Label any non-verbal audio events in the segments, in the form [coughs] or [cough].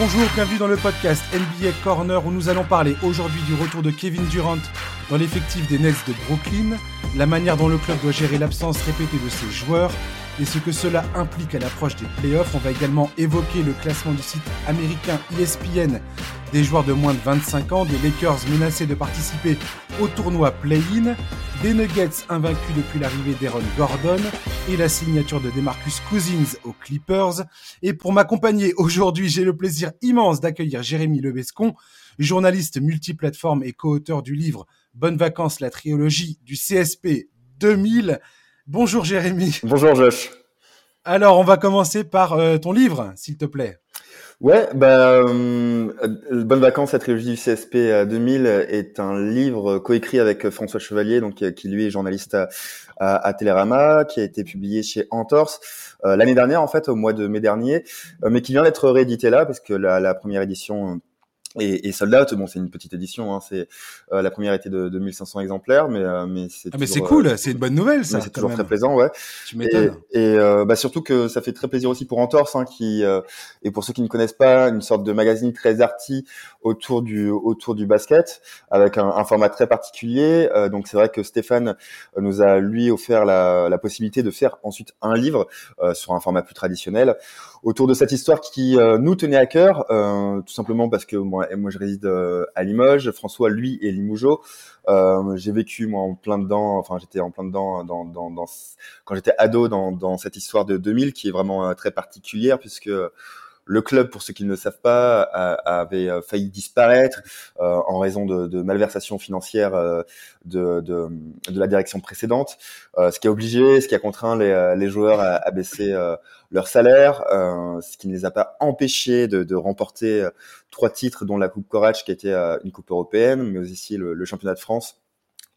Bonjour, bienvenue dans le podcast NBA Corner où nous allons parler aujourd'hui du retour de Kevin Durant dans l'effectif des Nets de Brooklyn, la manière dont le club doit gérer l'absence répétée de ses joueurs et ce que cela implique à l'approche des playoffs. On va également évoquer le classement du site américain ESPN des joueurs de moins de 25 ans, des Lakers menacés de participer au tournoi Play-In, des Nuggets invaincus depuis l'arrivée d'Aaron Gordon et la signature de Demarcus Cousins aux Clippers. Et pour m'accompagner aujourd'hui, j'ai le plaisir immense d'accueillir Jérémy Lebescon, journaliste multiplateforme et co-auteur du livre Bonnes vacances, la trilogie du CSP 2000. Bonjour Jérémy. Bonjour Josh. Alors, on va commencer par euh, ton livre, s'il te plaît. Ouais, bah, euh, Bonnes vacances, la trilogie du CSP 2000 est un livre coécrit avec François Chevalier, donc qui lui est journaliste à, à, Télérama, qui a été publié chez Entorse euh, l'année dernière en fait, au mois de mai dernier, mais qui vient d'être réédité là parce que la première édition et, et Sold Out, bon, c'est une petite édition. Hein, c'est euh, la première était de, de 1500 exemplaires, mais euh, mais c'est. Ah, mais c'est cool, euh, c'est une bonne nouvelle, ça. C'est toujours très plaisant, ouais. Tu m'étonnes. Et, et bah, surtout que ça fait très plaisir aussi pour Entorse, hein, qui et pour ceux qui ne connaissent pas, une sorte de magazine très arty autour du autour du basket, avec un, un format très particulier. donc c'est vrai que Stéphane nous a lui offert la, la possibilité de faire ensuite un livre sur un format plus traditionnel autour de cette histoire qui nous tenait à cœur, tout simplement parce que moi, je réside euh, à Limoges, François lui est Limougeau. Euh, j'ai vécu moi en plein dedans, enfin j'étais en plein dedans dans, quand j'étais ado dans, dans cette histoire de 2000 qui est vraiment euh, très particulière puisque le club, pour ceux qui ne savent pas, avait failli disparaître euh, en raison de, malversations financières euh, de, la direction précédente, euh, ce qui a obligé, ce qui a contraint les, les joueurs à, à baisser leur salaire, ce qui ne les a pas empêchés de, de remporter trois titres, dont la Coupe Courage, qui était une Coupe européenne, mais aussi le, le championnat de France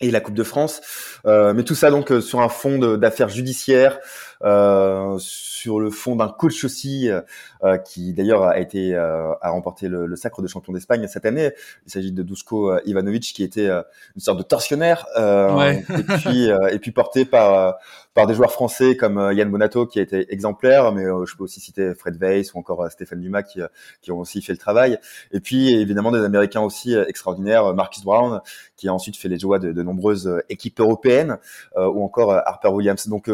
et la Coupe de France. Euh, mais tout ça donc sur un fond d'affaires judiciaires, euh, sur le fond d'un coach aussi, euh, qui d'ailleurs a été euh, a remporté le, le, sacre de champion d'Espagne cette année. Il s'agit de Dusko Ivanovic, qui était une sorte de tortionnaire, ouais. et puis et puis porté par par des joueurs français comme Yann Bonato qui a été exemplaire, mais je peux aussi citer Fred Weiss ou encore Stéphane Dumas qui qui ont aussi fait le travail. Et puis évidemment des Américains aussi extraordinaires, Marcus Brown qui a ensuite fait les joies de, de nombreuses équipes européennes, ou encore Harper Williams. Donc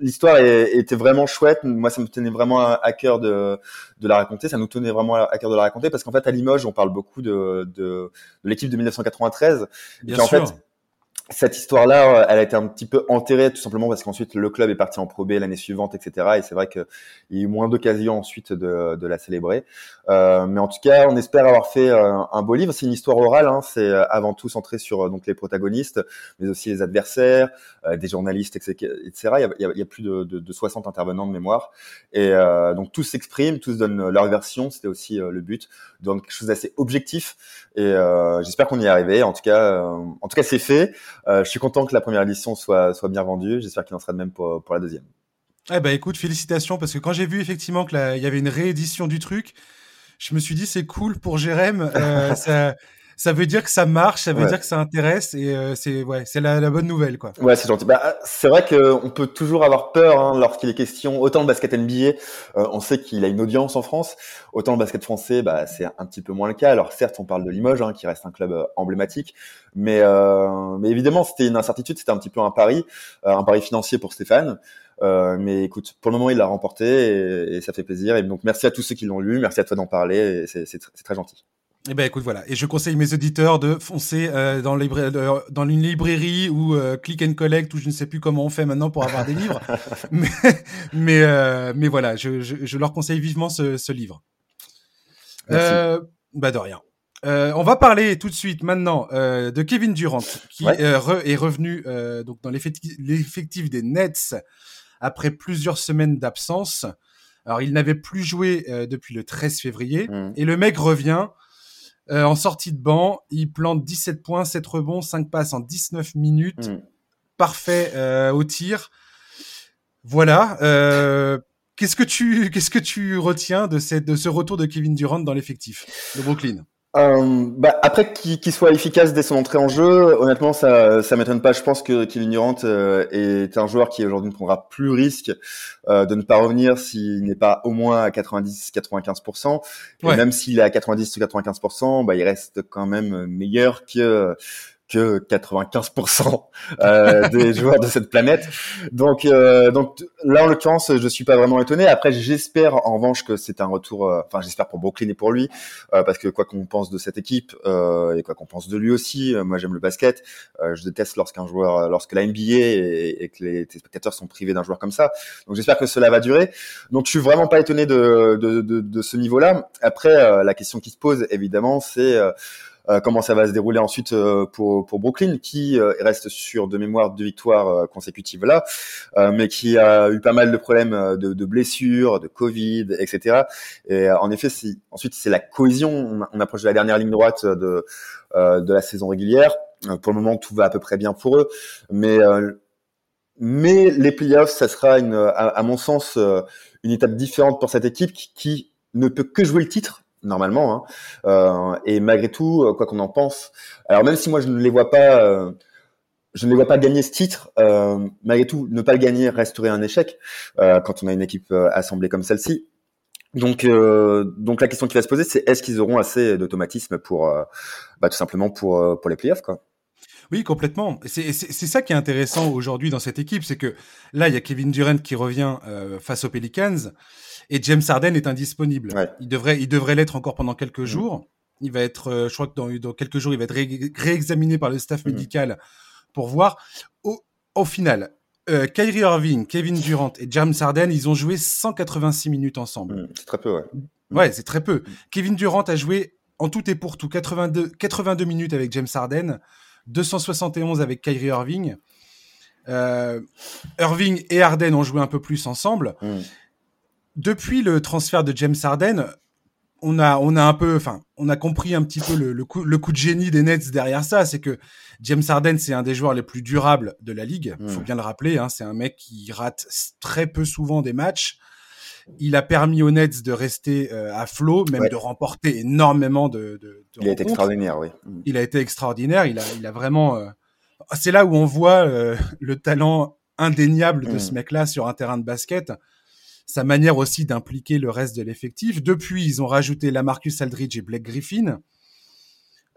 l'histoire était vraiment chouette. Moi, ça me tenait vraiment à, cœur de, de la raconter. Ça nous tenait vraiment à cœur de la raconter parce qu'en fait, à Limoges, on parle beaucoup de, de, de l'équipe de 1993. Bien sûr. En fait, cette histoire-là, elle a été un petit peu enterrée tout simplement parce qu'ensuite le club est parti en Pro B l'année suivante, etc. Et c'est vrai qu'il y a eu moins d'occasions ensuite de, de, la célébrer. Euh, mais en tout cas, on espère avoir fait un, euh, un beau livre. C'est une histoire orale. Hein. C'est euh, avant tout centré sur euh, donc les protagonistes, mais aussi les adversaires, euh, des journalistes, etc. Il y a, il y a, plus de, de, de, 60 intervenants de mémoire. Et euh, donc tous s'expriment, tous donnent leur version. C'était aussi le but, de quelque chose d'assez objectif. Et j'espère qu'on y est arrivé. En tout cas, en tout cas, c'est fait. Euh, je suis content que la première édition soit, soit bien vendue. J'espère qu'il en sera de même pour, pour la deuxième. Eh ben écoute, félicitations parce que quand j'ai vu effectivement que il y avait une réédition du truc, je me suis dit c'est cool pour Jérém. Euh, [laughs] ça, ça veut dire que ça marche, ça veut Ouais. dire que ça intéresse et euh, c'est ouais, c'est la, la bonne nouvelle quoi. Ouais, c'est gentil. Bah, c'est vrai qu'on peut toujours avoir peur hein, lorsqu'il est question. Autant le basket NBA, euh, on sait qu'il a une audience en France. Autant le basket français, bah, c'est un petit peu moins le cas. Alors certes, on parle de Limoges, hein, qui reste un club euh, emblématique, mais, euh, mais évidemment, c'était une incertitude. C'était un petit peu un pari, euh, un pari financier pour Stéphane. Euh, mais écoute, pour le moment, il l'a remporté et, et, ça fait plaisir. Et donc, merci à tous ceux qui l'ont lu. Merci à toi d'en parler. C'est très gentil. Eh ben écoute voilà, et je conseille mes auditeurs de foncer euh, dans, libra dans une librairie ou euh, click and collect ou je ne sais plus comment on fait maintenant pour avoir des [laughs] livres, mais mais, euh, mais voilà, je, je, je, leur conseille vivement ce, ce livre. Merci. bah de rien. on va parler tout de suite maintenant de Kevin Durant qui ouais. re est revenu donc dans l'effectif des Nets après plusieurs semaines d'absence. Alors il n'avait plus joué depuis le 13 février Mmh. et le mec revient. Euh, en sortie de banc, il plante 17 points, 7 rebonds, 5 passes en 19 minutes. Mmh. Parfait euh, au tir. Voilà. Euh, qu'est-ce que tu qu'est-ce que tu retiens de cette de ce retour de Kevin Durant dans l'effectif de Brooklyn? Euh, bah, après qu'il soit efficace dès son entrée en jeu, honnêtement, ça ça m'étonne pas. Je pense que Kevin Durant euh, est un joueur qui aujourd'hui ne prendra plus risque euh, de ne pas revenir s'il n'est pas au moins à 90-95%. Et même s'il est à 90 ou 95%, bah, il reste quand même meilleur que que 95% euh, des [laughs] joueurs de cette planète. Donc, euh, donc là, en l'occurrence, je suis pas vraiment étonné. Après, j'espère en revanche que c'est un retour. Euh, enfin, j'espère pour Brooklyn et pour lui, euh, parce que quoi qu'on pense de cette équipe euh, et quoi qu'on pense de lui aussi, moi j'aime le basket. je déteste lorsqu'un joueur, lorsque la NBA et, et que les spectateurs sont privés d'un joueur comme ça. Donc, j'espère que cela va durer. Donc, je suis vraiment pas étonné de de, de, de ce niveau-là. Après, la question qui se pose évidemment, c'est euh, comment ça va se dérouler ensuite euh, pour, pour Brooklyn, qui euh, reste sur de mémoire deux victoires consécutives là, mais qui a eu pas mal de problèmes de, de blessures, de Covid, etc. Et en effet, si, ensuite c'est la cohésion. On, approche de la dernière ligne droite de, de la saison régulière. Pour le moment, tout va à peu près bien pour eux, mais mais les playoffs, ça sera une, à, mon sens une étape différente pour cette équipe qui, qui ne peut que jouer le titre normalement. Hein. Euh, et malgré tout, euh, quoi qu'on en pense, alors même si moi je ne les vois pas, euh, je ne les vois pas gagner ce titre, euh, malgré tout, ne pas le gagner resterait un échec euh, quand on a une équipe assemblée comme celle-ci. Donc, donc la question qui va se poser, c'est est-ce qu'ils auront assez d'automatisme pour, bah, tout simplement pour pour les playoffs, quoi. Oui, complètement. C'est ça qui est intéressant aujourd'hui dans cette équipe, c'est que là, il y a Kevin Durant qui revient face aux Pelicans. Et James Harden est indisponible. Il devrait, il devrait l'être encore pendant quelques mm. jours. Il va être, euh, je crois que dans, dans, quelques jours, il va être réexaminé par le staff mm. médical pour voir. Au, au final, euh, Kyrie Irving, Kevin Durant et James Harden, ils ont joué 186 minutes ensemble. Mm. C'est très peu, ouais. Ouais, c'est très peu. Kevin Durant a joué en tout et pour tout 82, 82 minutes avec James Harden, 271 avec Kyrie Irving. Euh, Irving et Harden ont joué un peu plus ensemble depuis le transfert de James Harden, on a, on a un peu, enfin, on a compris un petit peu le, coup, le coup de génie des Nets derrière ça, c'est que James Harden, c'est un des joueurs les plus durables de la ligue. Il faut bien le rappeler, hein, c'est un mec qui rate très peu souvent des matchs. Il a permis aux Nets de rester euh, à flot, même de remporter énormément de. de, de il a été extraordinaire, oui. Mm. Il a été extraordinaire. Il a, il a vraiment. Euh, c'est là où on voit euh, le talent indéniable de mm. ce mec-là sur un terrain de basket sa manière aussi d'impliquer le reste de l'effectif. Depuis, ils ont rajouté Lamarcus Aldridge et Blake Griffin.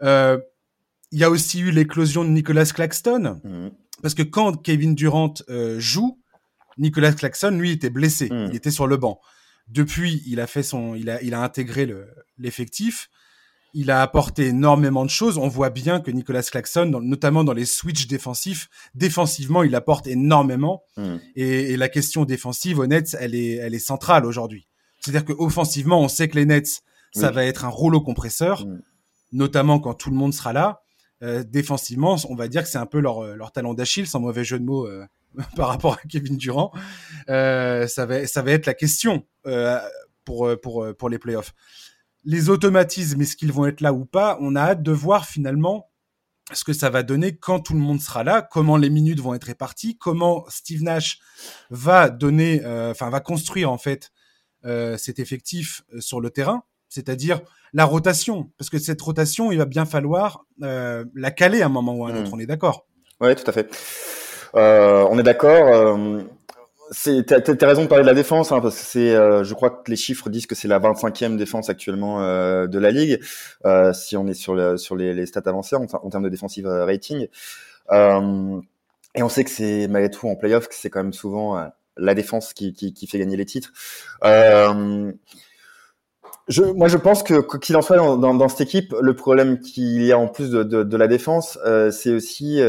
Euh, il y a aussi eu l'éclosion de Nicolas Claxton, mhm. parce que quand Kevin Durant euh, joue, Nicolas Claxton, lui, était blessé, mhm. il était sur le banc. Depuis, il a fait son, il a, il a intégré l'effectif il a apporté énormément de choses. On voit bien que Nicolas Claxon, notamment dans les switches défensifs, défensivement, il apporte énormément. Hmm. Et, la question défensive aux Nets, elle est, elle est centrale aujourd'hui. C'est-à-dire qu'offensivement, on sait que les Nets, ça va être un rouleau compresseur, hmm. notamment quand tout le monde sera là. Euh, défensivement, on va dire que c'est un peu leur, leur talon d'Achille, sans mauvais jeu de mots euh, [laughs] par rapport à Kevin Durant. Euh, ça, va, ça va être la question pour, pour, pour les playoffs les automatismes, est-ce qu'ils vont être là ou pas? On a hâte de voir finalement ce que ça va donner quand tout le monde sera là, comment les minutes vont être réparties, comment Steve Nash va donner, euh, enfin va construire en fait euh, cet effectif euh, sur le terrain, c'est-à-dire la rotation, parce que cette rotation, il va bien falloir la caler à un moment ou à un autre. Hmm. On est d'accord Oui, tout à fait. On est d'accord c'est t'as, as raison de parler de la défense hein, parce que c'est euh, je crois que les chiffres disent que c'est la 25e défense actuellement euh, de la ligue euh, si on est sur sur les, les stats avancées en, en, termes de defensive rating. Et on sait que c'est malgré tout en playoff que c'est quand même souvent la défense qui, qui, qui, fait gagner les titres. Je, moi, je pense que qu'il en soit dans, dans, dans, cette équipe, le problème qu'il y a en plus de, de, de la défense, c'est aussi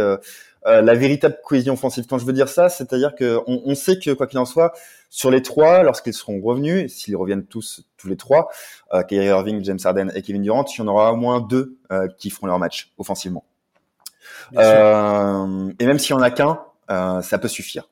euh, la véritable cohésion offensive. Quand je veux dire ça, c'est-à-dire que on, sait que quoi qu'il en soit, sur les trois, lorsqu'ils seront revenus, s'ils reviennent tous tous les trois, euh, Kyrie Irving, James Harden et Kevin Durant, il y en aura au moins deux euh, qui feront leur match offensivement. Euh, et même s'il y en a qu'un, euh, ça peut suffire.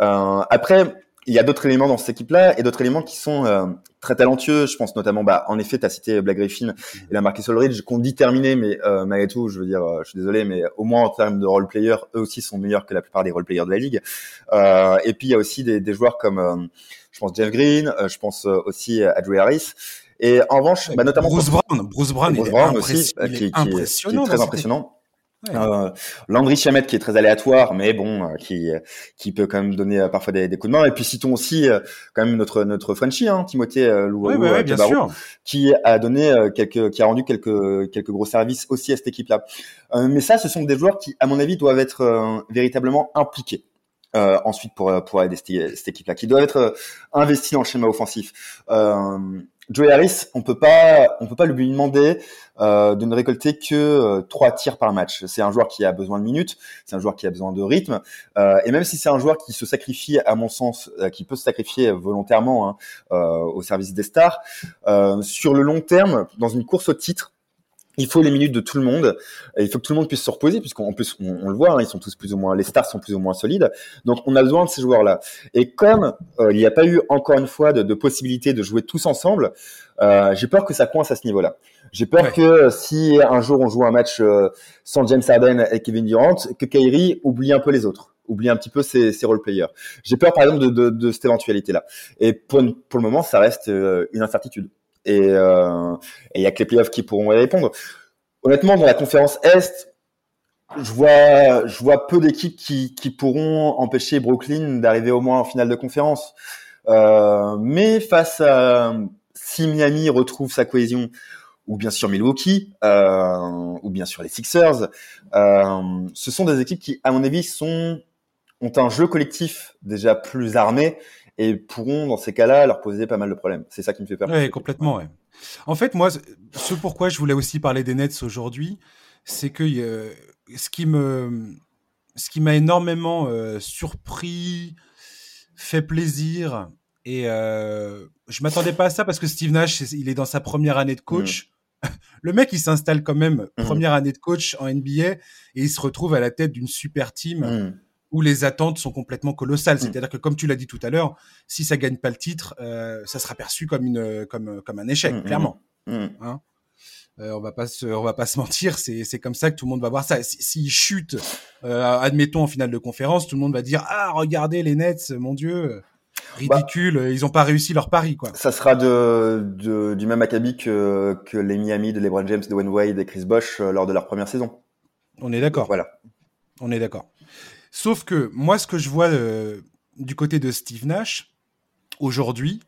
après, il y a d'autres éléments dans cette équipe-là et d'autres éléments qui sont euh, très talentueux. Je pense notamment, bah, en effet, tu as cité Black Griffin et la Marcus Ulrich qu'on dit terminé, mais euh, malgré tout, je veux dire, euh, je suis désolé, mais au moins en termes de role player, eux aussi sont meilleurs que la plupart des role players de la ligue. Euh, et puis il y a aussi des, des joueurs comme, je pense Jeff Green, je pense aussi à Drew Harris. Et en revanche, bah, notamment Bruce Brown, Bruce Brown, Bruce Brown aussi, il qui, est qui- est très impressionnant. Ouais. Euh, Landry Chamet qui est très aléatoire, mais bon, euh, qui qui peut quand même donner euh, parfois des, des coups de main. Et puis citons aussi euh, quand même notre notre Frenchie, hein, Timothée euh, Louaou, Ouais, euh, ouais, sûr. qui a donné euh, quelques, qui a rendu quelques quelques gros services aussi à cette équipe-là. Euh, mais ça, ce sont des joueurs qui, à mon avis, doivent être euh, véritablement impliqués. Euh, ensuite pour euh, pour aider cette, cette équipe-là, qui doivent être euh, investis dans le schéma offensif. Euh, Joey Harris, on peut pas, on peut pas lui demander euh, de ne récolter que euh, trois tirs par match. C'est un joueur qui a besoin de minutes, c'est un joueur qui a besoin de rythme, euh, et même si c'est un joueur qui se sacrifie, à mon sens, qui peut se sacrifier volontairement hein, au service des stars, sur le long terme, dans une course au titre, il faut les minutes de tout le monde. Et il faut que tout le monde puisse se reposer, puisqu'en plus, on, on le voit, hein, ils sont tous plus ou moins, les stars sont plus ou moins solides. Donc, on a besoin de ces joueurs-là. Et comme euh, il n'y a pas eu encore une fois de, de possibilité de jouer tous ensemble, euh, j'ai peur que ça coince à ce niveau-là. J'ai peur Ouais. que si un jour on joue un match euh, sans James Harden et Kevin Durant, que Kyrie oublie un peu les autres, oublie un petit peu ses, ses role players. J'ai peur, par exemple, de, de, de cette éventualité-là. Et pour, pour le moment, ça reste euh, une incertitude. Et euh, et il y a que les playoffs qui pourront y répondre. Honnêtement, dans la conférence Est, je vois, je vois peu d'équipes qui, qui pourront empêcher Brooklyn d'arriver au moins en finale de conférence. Euh, mais face à si Miami retrouve sa cohésion, ou bien sûr Milwaukee, euh, ou bien sûr les Sixers, euh, ce sont des équipes qui, à mon avis, sont ont un jeu collectif déjà plus armé et pourront, dans ces cas-là, leur poser pas mal de problèmes. C'est ça qui me fait peur. Ouais, complètement, ouais. En fait, moi, ce pourquoi je voulais aussi parler des Nets aujourd'hui, c'est que euh, ce qui me, ce qui m'a énormément euh, surpris, fait plaisir, et euh, je m'attendais pas à ça parce que Steve Nash, il est dans sa première année de coach. [laughs] Le mec, il s'installe quand même Mhm. première année de coach en NBA et il se retrouve à la tête d'une super team Mm. Où les attentes sont complètement colossales. Mm. C'est-à-dire que, comme tu l'as dit tout à l'heure, si ça gagne pas le titre, euh, ça sera perçu comme une, comme, comme un échec, Mm, mm, clairement. Mm. Euh, on va pas se, on va pas se mentir, c'est, c'est comme ça que tout le monde va voir ça. Si- S'ils chutent, euh, admettons en finale de conférence, tout le monde va dire ah regardez les Nets, mon Dieu, ridicule, ils ont pas réussi leur pari quoi. Ça sera de, de- du même acabit que, que les Miami de LeBron James, de Wayne Wade et Chris Bosh lors de leur première saison. On est d'accord. Voilà. On est d'accord. Sauf que moi, ce que je vois euh, du côté de Steve Nash aujourd'hui,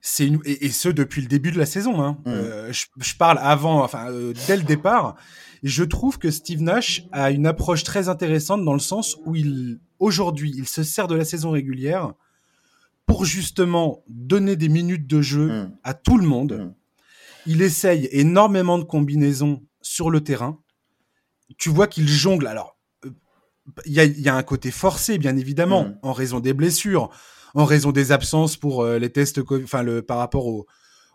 c'est une et, et ce depuis le début de la saison. Hein. Mm. Euh, je, je parle avant, enfin euh, dès le départ. Je trouve que Steve Nash a une approche très intéressante dans le sens où il aujourd'hui il se sert de la saison régulière pour justement donner des minutes de jeu Mm. à tout le monde. Mm. Il essaye énormément de combinaisons sur le terrain. Tu vois qu'il jongle. Alors, il y a, y a un côté forcé, bien évidemment, Mm. en raison des blessures, en raison des absences pour euh, les tests, enfin, le, par rapport au,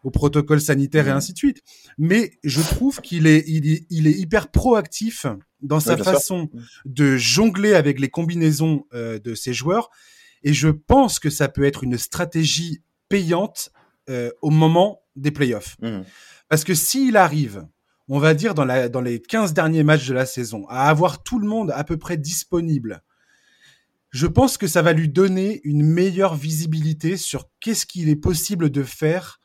au protocole sanitaire et Mm. ainsi de suite. Mais je trouve qu'il est, il est, il est hyper proactif dans sa sûr. façon Mm. de jongler avec les combinaisons euh, de ses joueurs. Et je pense que ça peut être une stratégie payante euh, au moment des playoffs. Parce que s'il arrive, on va dire dans, la, dans les 15 derniers matchs de la saison, à avoir tout le monde à peu près disponible, je pense que ça va lui donner une meilleure visibilité sur qu'est-ce qu'il est possible de faire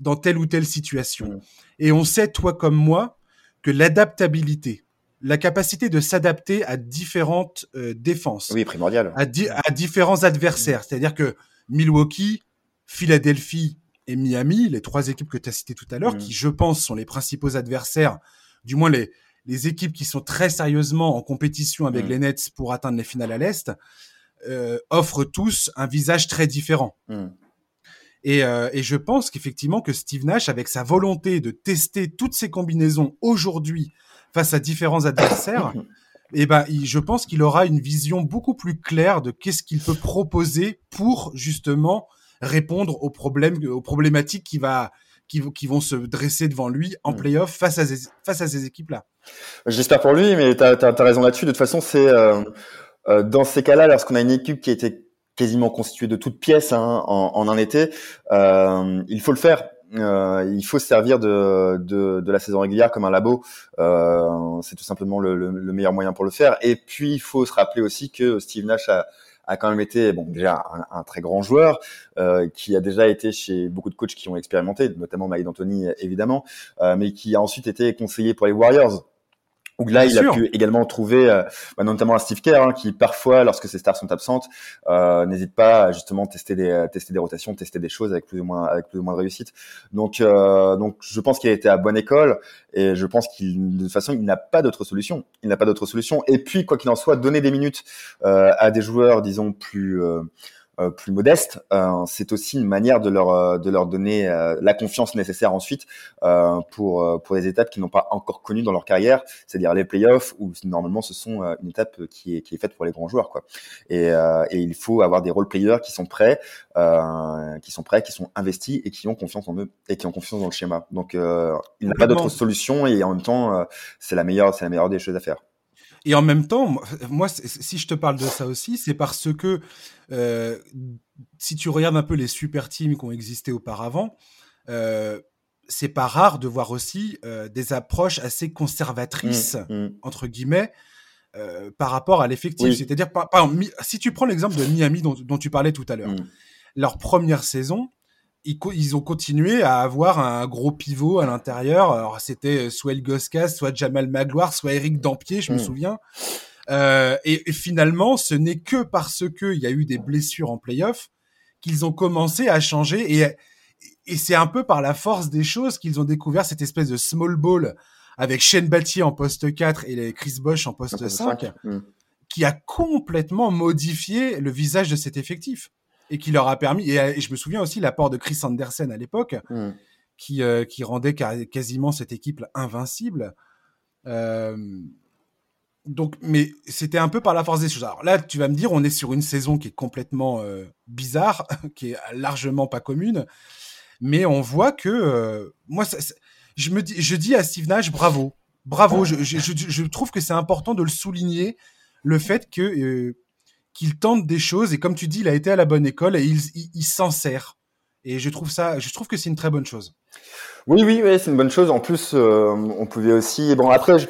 dans telle ou telle situation. Et on sait, toi comme moi, que l'adaptabilité, la capacité de s'adapter à différentes euh, défenses, Oui, primordial. à, di- à différents adversaires. C'est-à-dire que Milwaukee, Philadelphie et Miami, les trois équipes que tu as citées tout à l'heure, Mhm. qui, je pense, sont les principaux adversaires, du moins les, les équipes qui sont très sérieusement en compétition avec Mhm. les Nets pour atteindre les finales à l'Est, euh, offrent tous un visage très différent. Mm. Et, euh, et je pense qu'effectivement que Steve Nash, avec sa volonté de tester toutes ces combinaisons aujourd'hui face à différents adversaires, [coughs] eh ben, il- je pense qu'il aura une vision beaucoup plus claire de qu'est-ce qu'il peut proposer pour justement répondre aux problèmes, aux problématiques qui va, qui, qui vont se dresser devant lui en Mm. playoff face à ces, face à ces équipes-là. J'espère pour lui, mais tu as, raison là-dessus. De toute façon, c'est euh, euh, dans ces cas-là, lorsqu'on a une équipe qui était quasiment constituée de toutes pièces hein, en, en un été, euh, il faut le faire. Euh, il faut se servir de, de, de la saison régulière comme un labo. Euh, c'est tout simplement le, le, le meilleur moyen pour le faire. Et puis, il faut se rappeler aussi que Steve Nash a, a quand même été bon déjà un, très grand joueur qui a déjà été chez beaucoup de coachs qui ont expérimenté, notamment Mike D'Antoni évidemment, mais qui a ensuite été conseillé pour les Warriors où là, il a pu également trouver, euh, bah, notamment un Steve Kerr, hein, qui parfois, lorsque ses stars sont absentes, euh, n'hésite pas à justement tester des euh, tester des rotations, tester des choses avec plus ou moins avec plus ou moins de réussite. Donc euh, donc je pense qu'il a été à bonne école et je pense qu'il de toute façon il n'a pas d'autre solution. Il n'a pas d'autre solution. Et puis quoi qu'il en soit, donner des minutes à des joueurs, disons plus euh, plus modeste, euh, c'est aussi une manière de leur euh, de leur donner la confiance nécessaire ensuite pour pour les étapes qu'ils n'ont pas encore connues dans leur carrière, c'est-à-dire les playoffs où normalement ce sont une étape qui est qui est faite pour les grands joueurs quoi. Et, et il faut avoir des role players qui sont prêts, qui sont prêts, qui sont investis et qui ont confiance en eux et qui ont confiance dans le schéma. Donc il n'a pas d'autre solution et en même temps c'est la meilleure c'est la meilleure des choses à faire. Et en même temps, moi, si je te parle de ça aussi, c'est parce que euh, si tu regardes un peu les super teams qui ont existé auparavant, euh, c'est pas rare de voir aussi euh, des approches assez conservatrices, mmh, mmh. entre guillemets, euh, par rapport à l'effectif. C'est-à-dire, par, si tu prends l'exemple de Miami dont, dont, tu parlais tout à l'heure, mmh. leur première saison, ils, ont continué à avoir un gros pivot à l'intérieur. Alors c'était soit El Goscas, soit Jamal Magloire, soit Eric Dampier, je me souviens. Euh, et, finalement, ce n'est que parce que il y a eu des blessures en playoff qu'ils ont commencé à changer. Et, et c'est un peu par la force des choses qu'ils ont découvert cette espèce de small ball avec Shane Battier en poste 4 et Chris Bosch en poste 5, hmm. qui a complètement modifié le visage de cet effectif et qui leur a permis. Et, je me souviens aussi l'apport de Chris Andersen à l'époque, qui, euh, qui rendait quasiment cette équipe invincible. Euh, donc, mais c'était un peu par la force des choses. Alors là, tu vas me dire, on est sur une saison qui est complètement euh, bizarre, [laughs] qui est largement pas commune, mais on voit que moi, je me dis, je dis à Steve Nash, bravo, bravo. Je, je, je, trouve que c'est important de le souligner, le fait que qu'il tente des choses et comme tu dis, il a été à la bonne école et il, il, s'en sert. Et je trouve ça, je trouve que c'est une très bonne chose. Oui, oui, oui, c'est une bonne chose. En plus, on pouvait aussi, bon après. Je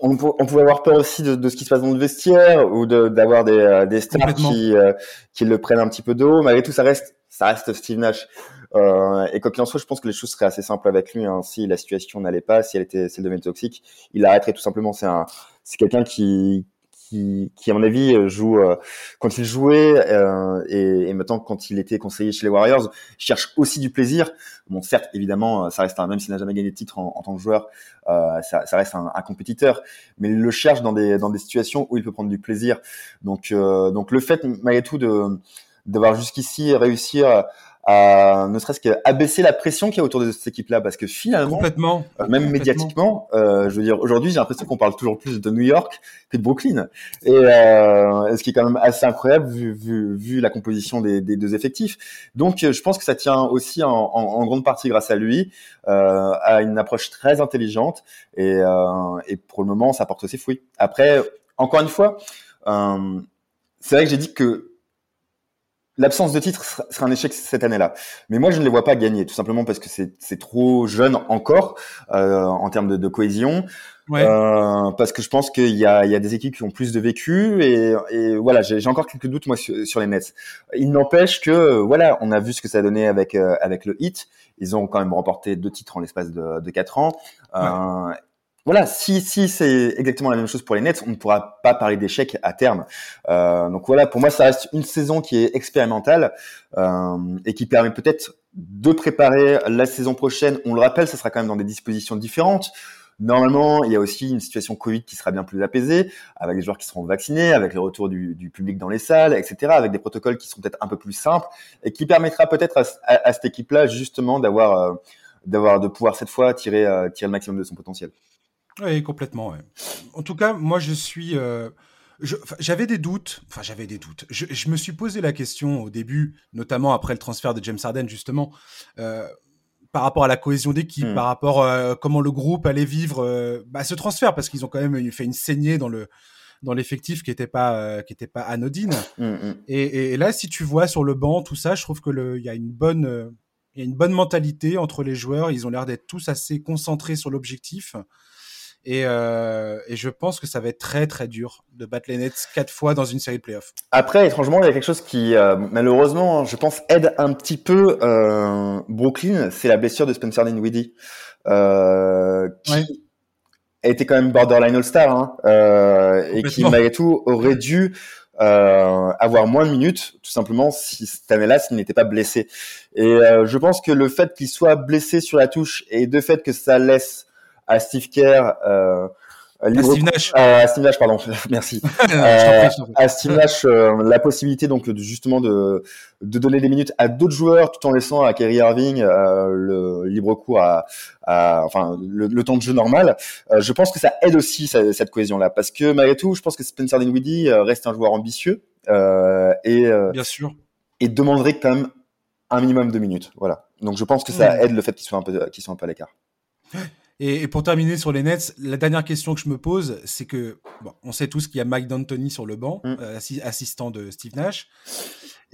on, on, pouvait avoir peur aussi de, de, ce qui se passe dans le vestiaire ou d'avoir des, euh, des stars qui, euh, qui le prennent un petit peu d'eau. Malgré tout, ça reste, ça reste Steve Nash. Euh, et quoi qu'il en soit, je pense que les choses seraient assez simples avec lui. Hein. Si la situation n'allait pas, si elle était, si elle devenait toxique, il arrêterait tout simplement. C'est un, c'est quelqu'un qui, qui, qui à mon avis euh, joue euh, quand il jouait euh, et, et, maintenant quand il était conseiller chez les Warriors, cherche aussi du plaisir. Bon, certes, évidemment, ça reste un même s'il n'a jamais gagné de titre en, en tant que joueur, euh, ça, ça, reste un, un, compétiteur, mais il le cherche dans des dans des situations où il peut prendre du plaisir. Donc donc le fait malgré tout de d'avoir jusqu'ici réussir à ne serait-ce qu'à baisser la pression qu'il y a autour de cette équipe-là, parce que finalement, complètement, euh, même médiatiquement, euh, je veux dire, aujourd'hui, j'ai l'impression qu'on parle toujours plus de New York que de Brooklyn, et euh, ce qui est quand même assez incroyable vu, vu, vu la composition des, des, deux effectifs. Donc, je pense que ça tient aussi en, en, en grande partie grâce à lui, euh, à une approche très intelligente, et, euh, et pour le moment, ça porte ses fruits. Après, encore une fois, euh, c'est vrai que j'ai dit que l'absence de titre sera un échec cette année-là. Mais moi, je ne les vois pas gagner, tout simplement parce que c'est trop jeune encore euh, en termes de, de cohésion. Ouais. Euh, parce que je pense qu'il y a, il y a des équipes qui ont plus de vécu et, et voilà, j'ai encore quelques doutes moi sur, sur les Nets. Il n'empêche que voilà, on a vu ce que ça a donné avec euh, avec le Hit. Ils ont quand même remporté deux titres en l'espace de, de quatre ans. Ouais. Voilà, si, si c'est exactement la même chose pour les Nets, on ne pourra pas parler d'échec à terme. Euh, donc voilà, pour moi, ça reste une saison qui est expérimentale euh, et qui permet peut-être de préparer la saison prochaine. On le rappelle, ça sera quand même dans des dispositions différentes. Normalement, il y a aussi une situation Covid qui sera bien plus apaisée, avec des joueurs qui seront vaccinés, avec le retour du, du public dans les salles, etc., avec des protocoles qui seront peut-être un peu plus simples et qui permettra peut-être à, à, cette équipe-là justement d'avoir, euh, d'avoir, de pouvoir cette fois tirer, euh, tirer le maximum de son potentiel. Oui, complètement. Ouais. En tout cas, moi, je suis. Euh, j'avais des doutes. Enfin, j'avais des doutes. Je, je, me suis posé la question au début, notamment après le transfert de James Harden, justement, euh, par rapport à la cohésion d'équipe, mmh. par rapport à euh, comment le groupe allait vivre bah, ce transfert, parce qu'ils ont quand même fait une saignée dans le dans l'effectif qui était pas qui était pas anodine. Mmh, mmh. Et, et, là, si tu vois sur le banc tout ça, je trouve que le il y a une bonne il y a une bonne mentalité entre les joueurs. Ils ont l'air d'être tous assez concentrés sur l'objectif. Et, euh, et, je pense que ça va être très très dur de battre les Nets quatre fois dans une série de playoffs. Après, étrangement, il y a quelque chose qui euh, malheureusement, je pense, aide un petit peu euh, Brooklyn, c'est la blessure de Spencer Dinwiddie, qui été quand même borderline All-Star hein, et qui malgré tout aurait dû avoir moins de minutes, tout simplement, si cette année-là, s'il n'était pas blessé. Et je pense que le fait qu'il soit blessé sur la touche et de fait que ça laisse à Steve Kerr euh, à Steve Nash. à Steve Nash, pardon, [laughs] merci. [laughs] euh, à Steve Nash, euh, la possibilité donc de, justement de, de donner des minutes à d'autres joueurs tout en laissant à Kerry Irving euh, le libre cours à, à enfin le, le, temps de jeu normal. Je pense que ça aide aussi cette, cette cohésion-là parce que malgré tout, je pense que Spencer Dinwiddie reste un joueur ambitieux et bien sûr et demanderait quand même un minimum de minutes. Voilà. Donc je pense que ça aide le fait qu'ils soient un peu qu'ils soient un peu à l'écart. [laughs] Et, pour terminer sur les Nets, la dernière question que je me pose, c'est que bon, on sait tous qu'il y a Mike D'Antoni sur le banc, mm. euh, assistant de Steve Nash.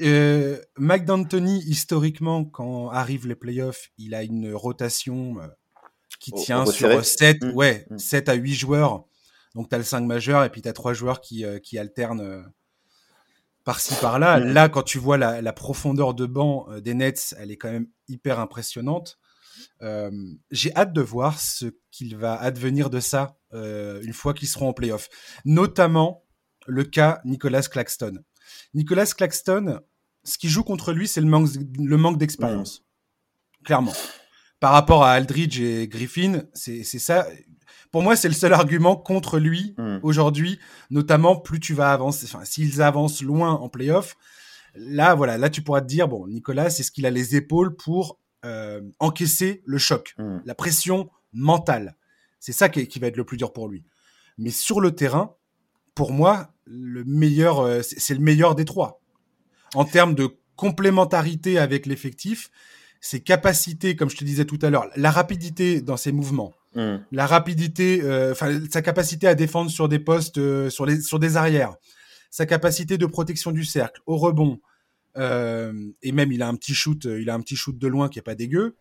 Euh, Mike D'Antoni, historiquement, quand arrivent les playoffs, il a une rotation euh, qui tient sur 7, mm. ouais, 7 mm. à 8 joueurs. Donc tu as le 5 majeur et puis tu as 3 joueurs qui, qui alternent par-ci par-là. Là, quand tu vois la, la profondeur de banc des Nets, elle est quand même hyper impressionnante. Euh, j'ai hâte de voir ce qu'il va advenir de ça euh, une fois qu'ils seront en playoff. Notamment le cas Nicolas Claxton. Nicolas Claxton, ce qui joue contre lui, c'est le manque, le manque d'expérience. Clairement. Par rapport à Aldridge et Griffin, c'est ça. Pour moi, c'est le seul argument contre lui mm. aujourd'hui, notamment plus tu vas avancer, enfin, s'ils avancent loin en playoff, là, voilà, là, tu pourras te dire, bon, Nicolas, c'est ce qu'il a les épaules pour euh, encaisser le choc, hmm. la pression mentale. C'est ça qui, qui, va être le plus dur pour lui. Mais sur le terrain, pour moi, le meilleur, euh, c'est le meilleur des trois. En termes de complémentarité avec l'effectif, ses capacités, comme je te disais tout à l'heure, la rapidité dans ses mouvements, hmm. la rapidité, euh, sa capacité à défendre sur des postes, sur, les, sur des arrières, sa capacité de protection du cercle, au rebond, et même il a un petit shoot, euh, il a un petit shoot de loin qui est pas dégueu.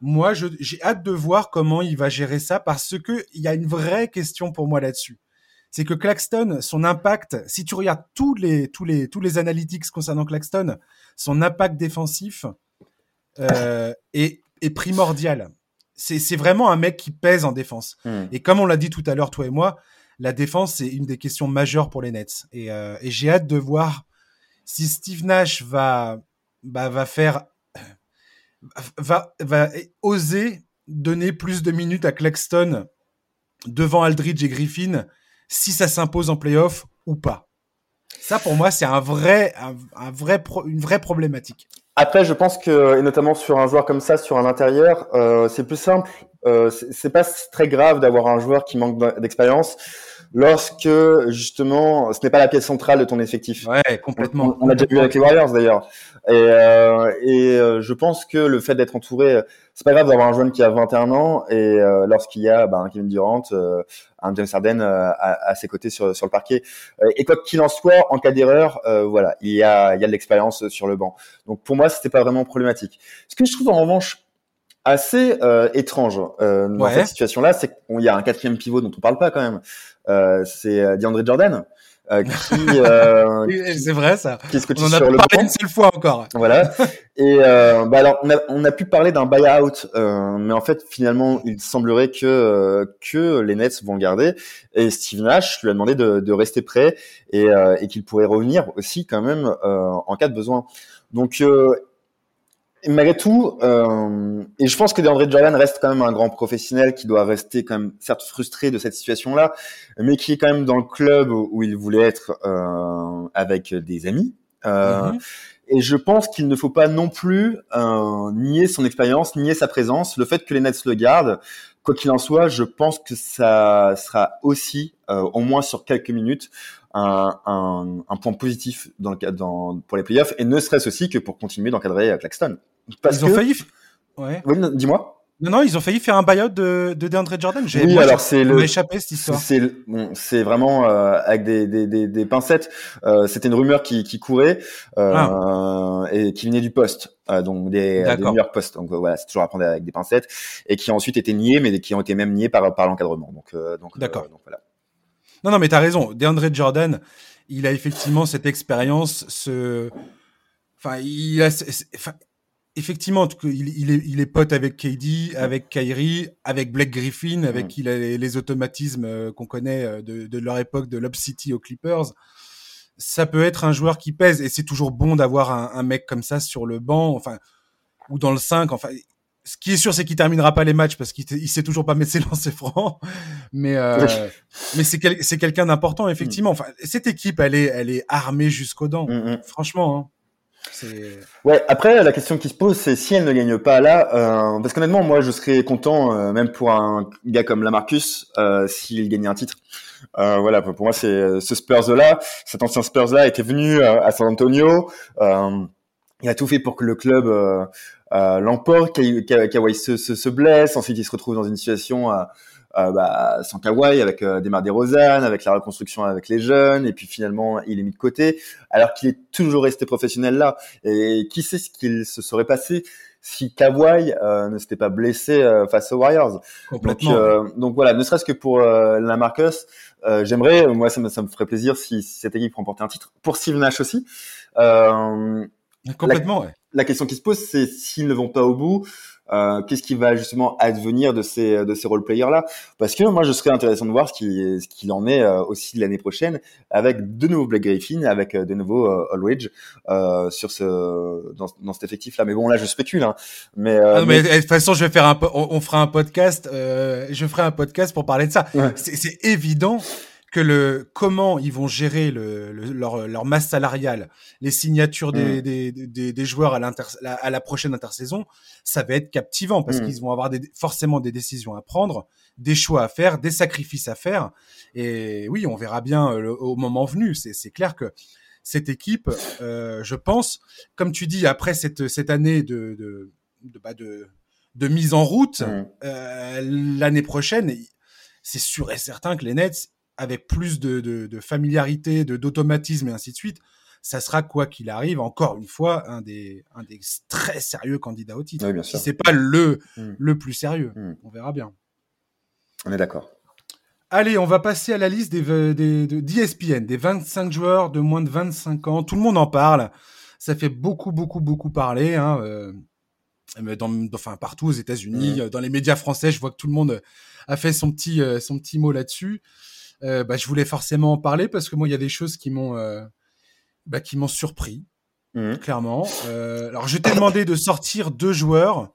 Moi, j'ai hâte de voir comment il va gérer ça parce que il y a une vraie question pour moi là-dessus. C'est que Claxton, son impact, si tu regardes tous les tous les tous les analytics concernant Claxton, son impact défensif euh, est, est primordial. C'est vraiment un mec qui pèse en défense. Hmm. Et comme on l'a dit tout à l'heure, toi et moi, la défense c'est une des questions majeures pour les Nets. Et, euh, et j'ai hâte de voir si Steve Nash va, bah, va faire, va, va oser donner plus de minutes à Claxton devant Aldridge et Griffin, si ça s'impose en playoff ou pas. Ça, pour moi, c'est un vrai, un, vrai une vraie problématique. Après, je pense que, et notamment sur un joueur comme ça, sur un intérieur, euh, c'est plus simple. Euh, c'est pas très grave d'avoir un joueur qui manque d'expérience lorsque justement ce n'est pas la pièce centrale de ton effectif. Ouais, complètement. On, l'a déjà vu avec les Warriors d'ailleurs. Et, euh, et euh, je pense que le fait d'être entouré, c'est pas grave d'avoir un jeune qui a 21 ans et euh, lorsqu'il y a ben, un Kevin Durant, euh, un James Harden euh, à, à, ses côtés sur, sur le parquet. Et quoi qu'il en soit, en cas d'erreur, voilà, il y a, il y a de l'expérience sur le banc. Donc pour moi, c'était pas vraiment problématique. Ce que je trouve en revanche assez euh, étrange euh, dans cette situation-là, c'est qu'il y a un quatrième pivot dont on parle pas quand même. Euh, c'est euh, DeAndre Jordan. Euh, qui, [laughs] euh, c'est vrai ça. Qui on en a sur parlé une seule fois encore. Voilà. [laughs] Et euh, bah alors on a, on a pu parler d'un buyout, euh, mais en fait finalement il semblerait que que les Nets vont le garder. Et Steve Nash lui a demandé de, de rester prêt et, et qu'il pourrait revenir aussi quand même en cas de besoin. Donc malgré tout, euh, et je pense que DeAndre Jordan reste quand même un grand professionnel qui doit rester quand même certes frustré de cette situation-là, mais qui est quand même dans le club où il voulait être euh, avec des amis. Euh, mm-hmm. Et je pense qu'il ne faut pas non plus euh, nier son expérience, nier sa présence. Le fait que les Nets le gardent, quoi qu'il en soit, je pense que ça sera aussi, euh, au moins sur quelques minutes, un, un, un, point positif dans le, dans, pour les playoffs, et ne serait-ce aussi que pour continuer d'encadrer Claxton. Parce Ils ont failli. Ouais. dis-moi. Non, non, ils ont failli faire un buyout de, de DeAndre Jordan. Oui, alors c'est le. échappé cette histoire. C'est bon, vraiment euh, avec des, des, des, des pincettes. Euh, C'était une rumeur qui, qui courait euh, ah. et qui venait du poste, donc des, des New York Post. Donc voilà, c'est toujours à prendre avec des pincettes et qui ont ensuite été niés, mais qui ont été même niés par par l'encadrement. Donc donc d'accord. voilà. Non, non, mais t'as raison. DeAndre Jordan, il a effectivement cette expérience, ce, enfin, il a, enfin, effectivement, il, il, est, il est pote avec KD, avec Kyrie, avec Blake Griffin, avec qui il a les, automatismes euh, qu'on connaît euh, de, de, leur époque de Lob City aux Clippers. Ça peut être un joueur qui pèse et c'est toujours bon d'avoir un, un, mec comme ça sur le banc, enfin, ou dans le 5. Enfin, ce qui est sûr, c'est qu'il terminera pas les matchs parce qu'il il sait toujours pas mettre ses [laughs] lancers francs. Mais, euh, mais c'est quel, c'est quelqu'un d'important, effectivement. Enfin, cette équipe, elle est, elle est armée jusqu'aux dents. Mm, mm. Franchement, hein. Ouais. Après, la question qui se pose, c'est si elle ne gagne pas là, euh, parce qu'honnêtement, moi, je serais content, euh, même pour un gars comme Lamarcus, euh, s'il gagnait un titre. Euh, voilà, pour moi, c'est ce Spurs là, cet ancien Spurs là, était venu euh, à San Antonio. il a tout fait pour que le club l'emporte. Kawhi se, se, se, blesse, ensuite il se retrouve dans une situation euh, bah, sans Kawhi, avec euh, Demar DeRozan, avec la reconstruction avec les jeunes, et puis finalement il est mis de côté, alors qu'il est toujours resté professionnel là. Et qui sait ce qu'il se serait passé si Kawhi euh, ne s'était pas blessé euh, face aux Warriors? Donc, euh, donc, voilà, ne serait-ce que pour la Marcus, j'aimerais, moi ça me, ça me ferait plaisir si, si, cette équipe remportait un titre. Pour Steve Nash aussi. Complètement, ouais. La question qui se pose, c'est s'ils ne vont pas au bout, euh, qu'est-ce qui va justement advenir de ces de ces role players là Parce que moi, je serais intéressant de voir ce qui ce qu'il en est euh, aussi l'année prochaine avec de nouveaux Black Griffin, avec euh, de nouveaux Allridge sur ce dans, dans cet effectif là. Mais bon, là, je spécule. Hein. Mais, ah, mais... de toute façon, je vais faire un on, fera un podcast. je ferai un podcast pour parler de ça. C'est évident que le comment ils vont gérer le, leur, leur, masse salariale, les signatures des, mmh. des, des, des, joueurs à, la, à la prochaine intersaison, ça va être captivant parce mmh. qu'ils vont avoir forcément des décisions à prendre, des choix à faire, des sacrifices à faire. Et oui, on verra bien euh, au moment venu. C'est clair que cette équipe, euh, je pense, comme tu dis, après cette, cette année de, de, de, bah de, de mise en route, mmh. euh, l'année prochaine, c'est sûr et certain que les Nets, avec plus de, de, de familiarité, de d'automatisme et ainsi de suite, ça sera quoi qu'il arrive, encore une fois, un des, un des très sérieux candidats au titre. Oui, bien sûr. Si c'est pas le, hmm. le plus sérieux, hmm. on verra bien. On est d'accord. Allez, on va passer à la liste des, des, d'ESPN, des 25 joueurs de moins de 25 ans. Tout le monde en parle. Ça fait beaucoup, beaucoup, beaucoup parler. Hein, euh, dans, enfin, partout aux États-Unis, hmm. dans les médias français, je vois que tout le monde a fait son petit, euh, son petit mot là-dessus. Euh, bah, je voulais forcément en parler parce que moi, il y a des choses qui m'ont euh, bah, qui m'ont surpris, mmh. clairement. Euh, alors, je t'ai demandé de sortir deux joueurs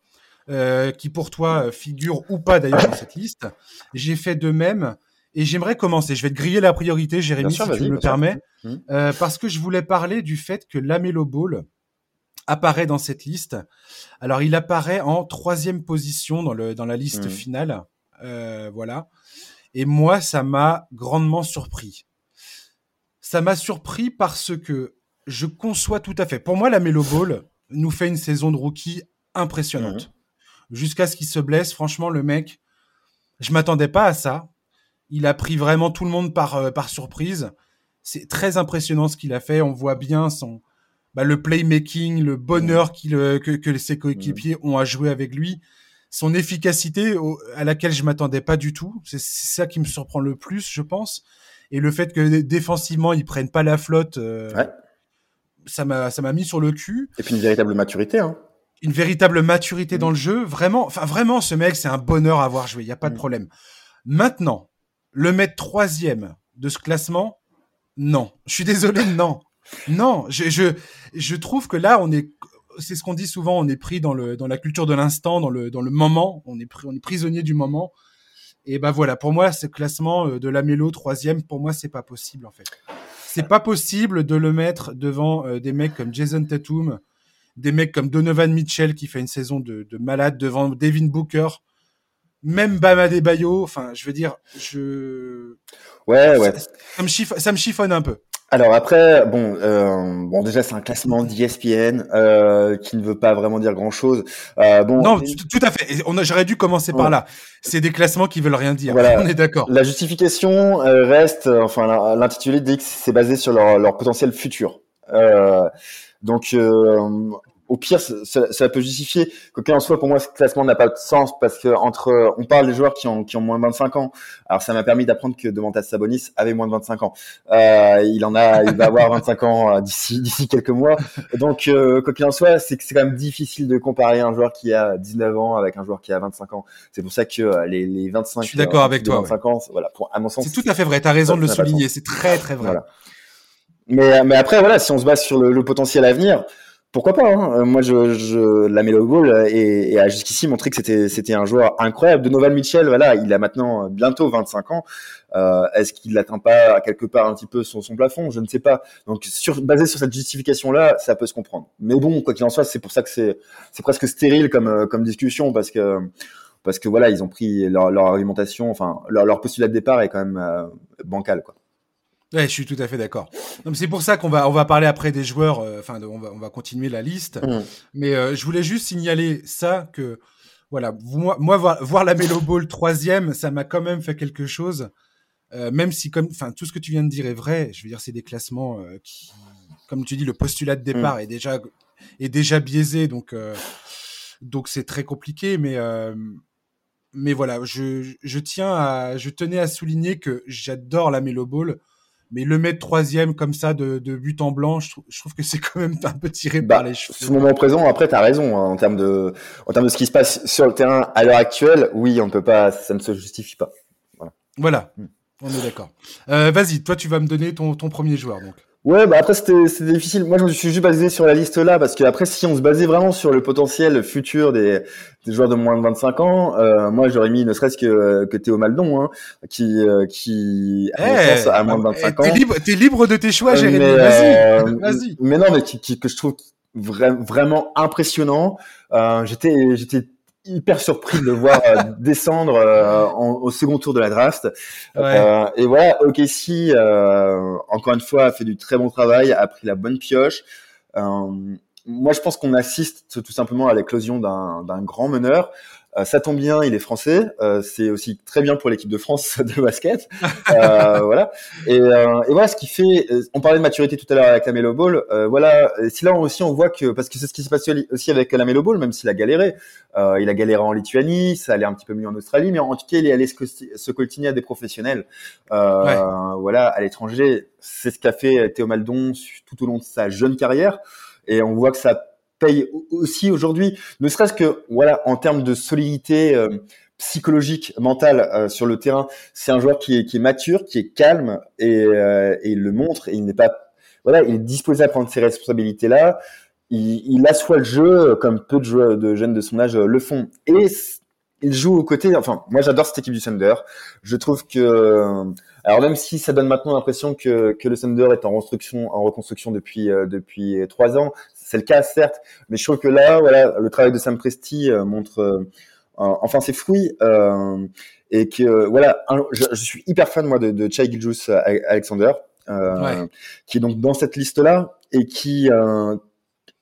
qui, pour toi, figurent ou pas d'ailleurs dans cette liste. J'ai fait de même. Et j'aimerais commencer. Je vais te griller la priorité, Jérémy, si tu me le permets, mmh. parce que je voulais parler du fait que Lamelo Ball apparaît dans cette liste. Alors, il apparaît en troisième position dans, le, dans la liste mmh. finale. Euh, voilà. Et moi, ça m'a grandement surpris. Ça m'a surpris parce que je conçois tout à fait. Pour moi, la Melo Ball nous fait une saison de rookie impressionnante. Mhm. Jusqu'à ce qu'il se blesse, franchement, le mec, je m'attendais pas à ça. Il a pris vraiment tout le monde par, euh, par surprise. C'est très impressionnant ce qu'il a fait. On voit bien son, bah, le playmaking, le bonheur qu'il, euh, que, que ses coéquipiers ont à jouer avec lui son efficacité à laquelle je m'attendais pas du tout. C'est ça qui me surprend le plus, je pense. Et le fait que défensivement ils prennent pas la flotte, euh, ça m'a ça m'a mis sur le cul. Et puis une véritable maturité. Hein. Une véritable maturité mm. dans le jeu. Vraiment, enfin vraiment, ce mec, c'est un bonheur à voir jouer. Il y a pas de mm. problème. Maintenant, le mettre troisième de ce classement, non. Je suis désolé, non. Non, je, je, je trouve que là, on est, c'est ce qu'on dit souvent, on est pris dans le dans la culture de l'instant, dans le dans le moment, on est on est prisonnier du moment. Et ben voilà, pour moi, ce classement euh, de la Mélo troisième, pour moi, c'est pas possible en fait. C'est pas possible de le mettre devant euh, des mecs comme Jason Tatum, des mecs comme Donovan Mitchell qui fait une saison de, de malade, devant Devin Booker, même Bama Bayo. Enfin, je veux dire, je ouais ouais, ça, me, chiffonne, ça me chiffonne un peu. Alors après, bon, euh, bon déjà c'est un classement d'ESPN euh, qui ne veut pas vraiment dire grand chose. Euh, bon, non, tout à fait. On j'aurais dû commencer par là. C'est des classements qui veulent rien dire. [laughs] On est d'accord. La justification euh, reste, enfin l'intitulé dit que c'est basé sur leur, leur potentiel futur. Euh, donc au pire, ça, ça, peut justifier. Quoi en soit, pour moi, ce classement n'a pas de sens parce que entre, on parle des joueurs qui ont, qui ont moins de 25 ans. Alors, ça m'a permis d'apprendre que Demantas Sabonis avait moins de 25 ans. Euh, il en a, il va avoir 25 ans euh, d'ici, d'ici quelques mois. Donc, euh, quoi qu'il en soit, c'est c'est quand même difficile de comparer un joueur qui a 19 ans avec un joueur qui a 25 ans. C'est pour ça que euh, les, les 25, Je suis d'accord avec toi. 25 ans, voilà, pour, à mon sens. C'est tout à fait vrai. T'as raison de le souligner. C'est très, très vrai. Voilà. Mais, mais après, voilà, si on se base sur le, le potentiel à venir, pourquoi pas hein euh, Moi, je, je la Melo Ball et, et a jusqu'ici montré que c'était c'était un joueur incroyable. De Noval Mitchell, voilà, il a maintenant bientôt 25 ans. Euh, Est-ce qu'il n'atteint pas quelque part un petit peu son, son plafond? Je ne sais pas. Donc, sur, basé sur cette justification-là, ça peut se comprendre. Mais bon, quoi qu'il en soit, c'est pour ça que c'est c'est presque stérile comme euh, comme discussion parce que parce que voilà, ils ont pris leur, leur argumentation, enfin leur, leur postulat de départ est quand même euh, bancal, quoi. Ouais, je suis tout à fait d'accord. c'est pour ça qu'on va on va parler après des joueurs. Euh, enfin, on va on va continuer la liste. Mmh. Mais euh, je voulais juste signaler ça que voilà, moi, moi voir, voir la Melo Ball troisième, ça m'a quand même fait quelque chose. Euh, même si comme enfin tout ce que tu viens de dire est vrai, je veux dire c'est des classements qui, comme tu dis, le postulat de départ mmh. est déjà est déjà biaisé, donc donc c'est très compliqué. Mais mais voilà, je, je tiens à je tenais à souligner que j'adore la Melo Ball mais le mettre troisième comme ça de, de but en blanc, je, je trouve que c'est quand même un peu tiré bah, par les cheveux. Ce moment présent, après, tu as raison hein, en termes de en termes de ce qui se passe sur le terrain à l'heure actuelle. Oui, on peut pas, ça ne se justifie pas. Voilà. Voilà. Mm. On est d'accord. Euh, Vas-y, toi, tu vas me donner ton, ton premier joueur donc. Ouais, bah après c'était difficile. Moi, je me suis juste basé sur la liste là parce que après, si on se basait vraiment sur le potentiel futur des, des joueurs de moins de 25 ans, euh, moi j'aurais mis ne serait-ce que, que Théo Maldon, hein, qui euh, qui à hey, a moins de 25 ans. T'es libre, es libre de tes choix, Jérémy. Vas-y, euh, vas-y. Mais non, mais qui, qui, que je trouve vra vraiment impressionnant. Euh, j'étais j'étais hyper surpris de le voir euh, [laughs] descendre euh, en, au second tour de la draft. Ouais. Euh, et voilà, OKC, euh, encore une fois, a fait du très bon travail, a pris la bonne pioche. moi, je pense qu'on assiste tout simplement à l'éclosion d'un grand meneur. Euh, ça tombe bien, il est français. Euh, c'est aussi très bien pour l'équipe de France [laughs] de basket. [laughs] Euh, voilà. Et, et, voilà ce qui fait. On parlait de maturité tout à l'heure avec la Melo Ball. voilà. Si là aussi on voit que parce que c'est ce qui s'est passé aussi avec la Melo Ball, même s'il a galéré. il a galéré en Lituanie, ça allait un petit peu mieux en Australie, mais en tout cas il est allé se coltiner à des professionnels. Ouais. Voilà, à l'étranger. C'est ce qu'a fait Théo Maldon tout au long de sa jeune carrière. Et on voit que ça paye aussi aujourd'hui, ne serait-ce que voilà en termes de solidité euh, psychologique, mentale euh, sur le terrain, c'est un joueur qui est, qui est mature, qui est calme et, euh, et il le montre. Et il n'est pas voilà, il est disposé à prendre ses responsabilités là. Il, il assoit le jeu comme peu de, jeunes de son âge le font. Il joue aux côtés. Enfin, moi j'adore cette équipe du Thunder. Je trouve que alors même si ça donne maintenant l'impression que, que le Thunder est en reconstruction, en reconstruction depuis euh, depuis trois ans, c'est le cas certes, mais je trouve que là, voilà, le travail de Sam Presti euh, montre euh, enfin ses fruits euh, et que voilà, un, je, je, suis hyper fan moi de, de Chai Giljus Alexander, ouais. qui est donc dans cette liste là et qui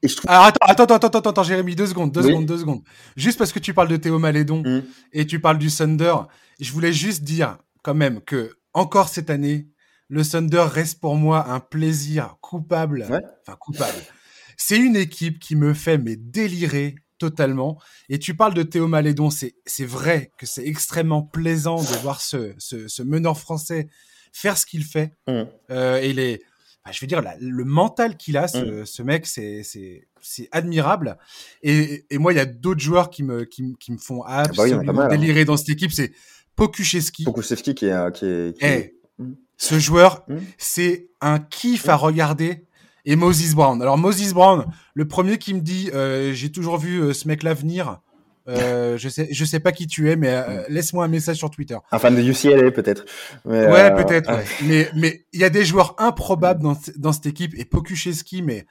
et je trouve... Alors attends, attends, attends, attends, attends, Jérémy, deux secondes, deux oui. secondes, deux secondes. Juste parce que tu parles de Théo Malédon mmh. et tu parles du Thunder, je voulais juste dire quand même que encore cette année, le Thunder reste pour moi un plaisir coupable. Ouais. Enfin, coupable. C'est une équipe qui me fait mais délirer totalement. Et tu parles de Théo Malédon, c'est c'est vrai que c'est extrêmement plaisant de voir ce, ce, ce meneur français faire ce qu'il fait. Mmh. Euh, et les, enfin, je veux dire, la, le mental qu'il a, ce, mmh. ce mec, c'est c'est c'est admirable. Et, et moi, il y a d'autres joueurs qui me qui, qui me font absolument ah bah oui, mal, délirer hein. dans cette équipe. C'est. Pokuszewski qui est qui est. Qui hey, est... Mmh. Ce joueur, mmh. c'est un kiff à regarder et Moses Brown. Alors Moses Brown, le premier qui me dit euh, j'ai toujours vu euh, ce mec-là venir. Euh, je sais, je sais pas qui tu es, mais euh, laisse-moi un message sur Twitter. Un fan de UCLA peut-être. Ouais, euh, peut-être. Ouais. Mais mais il y a des joueurs improbables dans dans cette équipe et Pokuszewski, mais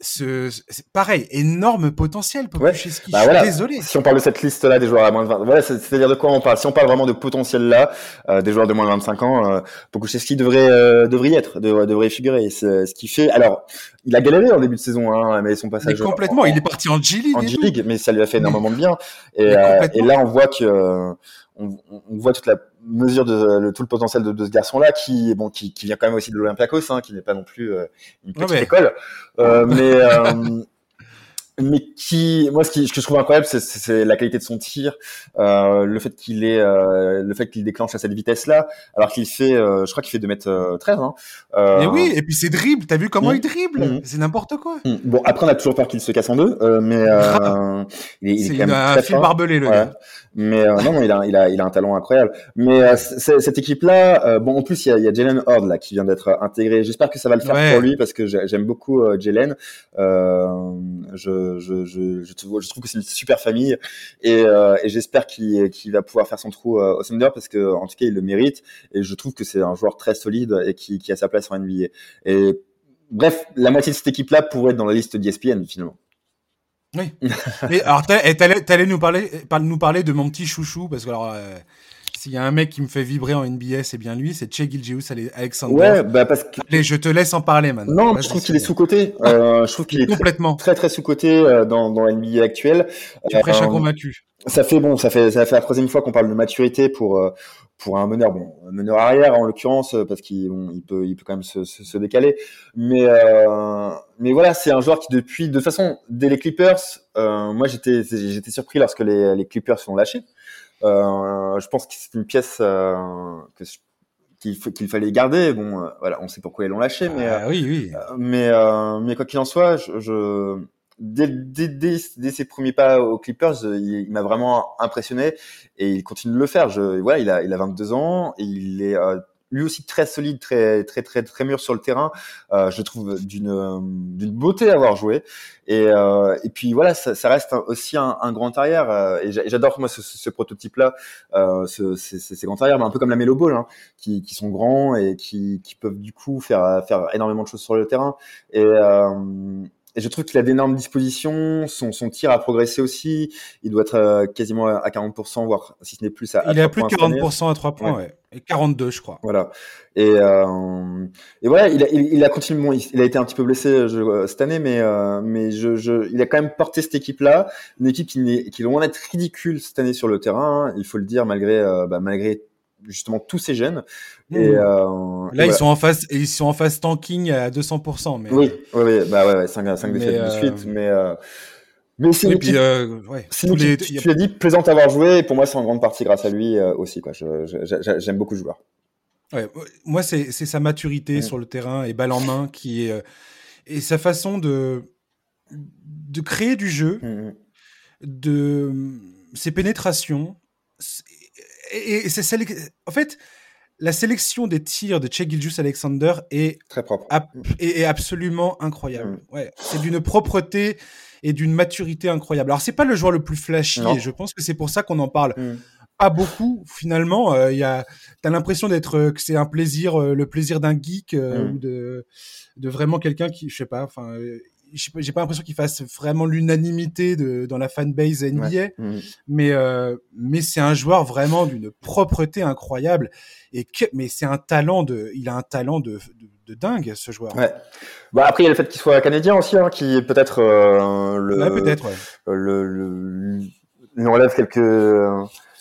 ce, pareil, énorme potentiel pour ouais. Bah, voilà. désolé. Si on parle de cette liste-là des joueurs à moins de 20, voilà, c'est-à-dire de quoi on parle. Si on parle vraiment de potentiel là, euh, des joueurs de moins de 25 ans, euh, Pokuševski devrait euh, devrait y être, devrait, devrait figurer. Ce qui fait, alors, il a galéré en début de saison, hein, mais son passage. Mais complètement, il est parti en G League. En G League, mais ça lui a fait énormément de bien. Et, euh, et là, on voit que on, on, voit toute la mesure de le, tout le potentiel de, de ce garçon-là, qui bon, qui, qui, vient quand même aussi de l'Olympiakos, hein, qui n'est pas non plus euh, une petite école, euh, mais euh, mais qui, moi, ce, qui, ce que je trouve incroyable, c'est la qualité de son tir, euh, le fait qu'il est, euh, le fait qu'il déclenche à cette vitesse-là, alors qu'il fait, euh, je crois qu'il fait 2 mètres 13. Hein. Euh, et oui, et puis c'est dribble, t'as vu comment mmh. il dribble? Mmh. C'est n'importe quoi. Mmh. Bon, après on a toujours peur qu'il se casse en deux, euh, mais euh, il, il est, quand même un fil barbelé le gars. Mais non, non, il a, il a, il a un talent incroyable. Mais cette équipe-là, bon, en plus il y a, il y a Jalen Horde là qui vient d'être intégré. J'espère que ça va le faire pour lui parce que j'aime beaucoup Jalen. je je, trouve que c'est une super famille et, euh, j'espère qu'il va pouvoir faire son trou euh, au Thunder parce que en tout cas il le mérite et je trouve que c'est un joueur très solide et qui, a sa place en NBA. Et bref, la moitié de cette équipe-là pourrait être dans la liste d'ESPN finalement. Oui. Alors, t'allais nous parler, nous parler de mon petit chouchou parce que alors. Euh, s'il y a un mec qui me fait vibrer en NBA, c'est bien lui, c'est Che Gilgeous Alexander. Ouais, bah parce que. Allez, je te laisse en parler maintenant. Non, je trouve qu'il est sous-coté. Euh, je trouve qu'il est complètement très très, sous-coté euh, dans, dans NBA actuelle. Tu prêches un euh, convaincu. Ça fait bon, ça fait ça fait la troisième fois qu'on parle de maturité pour euh, pour un meneur, bon, un meneur arrière en l'occurrence, parce qu'il bon, il peut, il peut quand même se, se, se décaler. Mais, euh, mais voilà, c'est un joueur qui depuis, de toute façon, dès les Clippers, euh, moi j'étais, j'étais surpris lorsque les, les Clippers sont lâchés. Euh, je pense que c'est une pièce euh, qu'il fallait garder. Bon, euh, voilà, on sait pourquoi ils l'ont lâché, mais ah oui, oui. mais mais quoi qu'il en soit, je, je dès, dès, dès, dès, ses premiers pas aux Clippers, il, il m'a vraiment impressionné et il continue de le faire. Je, voilà, il a, il a 22 ans et il est lui aussi très solide, très très très très mûr sur le terrain. Euh, je trouve d'une d'une beauté à avoir joué. Et euh, et puis voilà, ça, ça reste aussi un, un, grand arrière. Euh, et j'adore moi ce, ce prototype-là, euh, ce, ces, ces grands arrières, mais un peu comme la Melo Ball, hein, qui, qui sont grands et qui, qui peuvent du coup faire faire énormément de choses sur le terrain. Et euh, et je trouve qu'il a d'énormes dispositions. Son, son tir a progressé aussi. Il doit être euh, quasiment à 40%, voire si ce n'est plus à, Il est à plus de 40% à 3 points, ouais. Et 42, je crois. Voilà. Et, euh, et voilà, il a, il, il a continué. Bon, il, a été un petit peu blessé je, euh, cette année, mais, euh, mais je, je, il a quand même porté cette équipe-là. Une équipe qui, est, qui est loin d'être ridicule cette année sur le terrain. Hein, il faut le dire, malgré, euh, bah, malgré justement tous ces jeunes. Et, mmh. euh, là, ils sont en phase, ils sont en phase tanking à 200%. Mais oui, oui, oui, bah ouais, ouais 5, 5 défaites de suite, mais. Euh... Mais c'est oui, euh, ouais, les... tu, tu l'as dit, plaisante à avoir joué, et pour moi, c'est en grande partie grâce à lui euh, aussi. J'aime beaucoup le joueur. Ouais, moi, c'est sa maturité mmh. sur le terrain et balle en main qui est. Euh, et sa façon de, de créer du jeu, mmh. de ses pénétrations. Et, et c'est En fait, la sélection des tirs de Che Gilgius Alexander est très propre, est, absolument incroyable. Mm. Ouais, c'est d'une propreté et d'une maturité incroyable. Alors c'est pas le joueur le plus flashy, et je pense que c'est pour ça qu'on en parle. Mm. Pas beaucoup finalement. Euh, il y a, t'as l'impression d'être euh, que c'est un plaisir, euh, le plaisir d'un geek mm. ou de de vraiment quelqu'un qui, je sais pas, enfin j'ai pas l'impression qu'il fasse vraiment l'unanimité dans la fanbase NBA, mmh. mais euh, mais c'est un joueur vraiment d'une propreté incroyable et que, mais c'est un talent de, il a un talent de, de, de dingue ce joueur. Ouais. Bah après il y a le fait qu'il soit canadien aussi, hein, qui peut-être euh, le, ouais, peut-être ouais. le, le, le, enlève quelques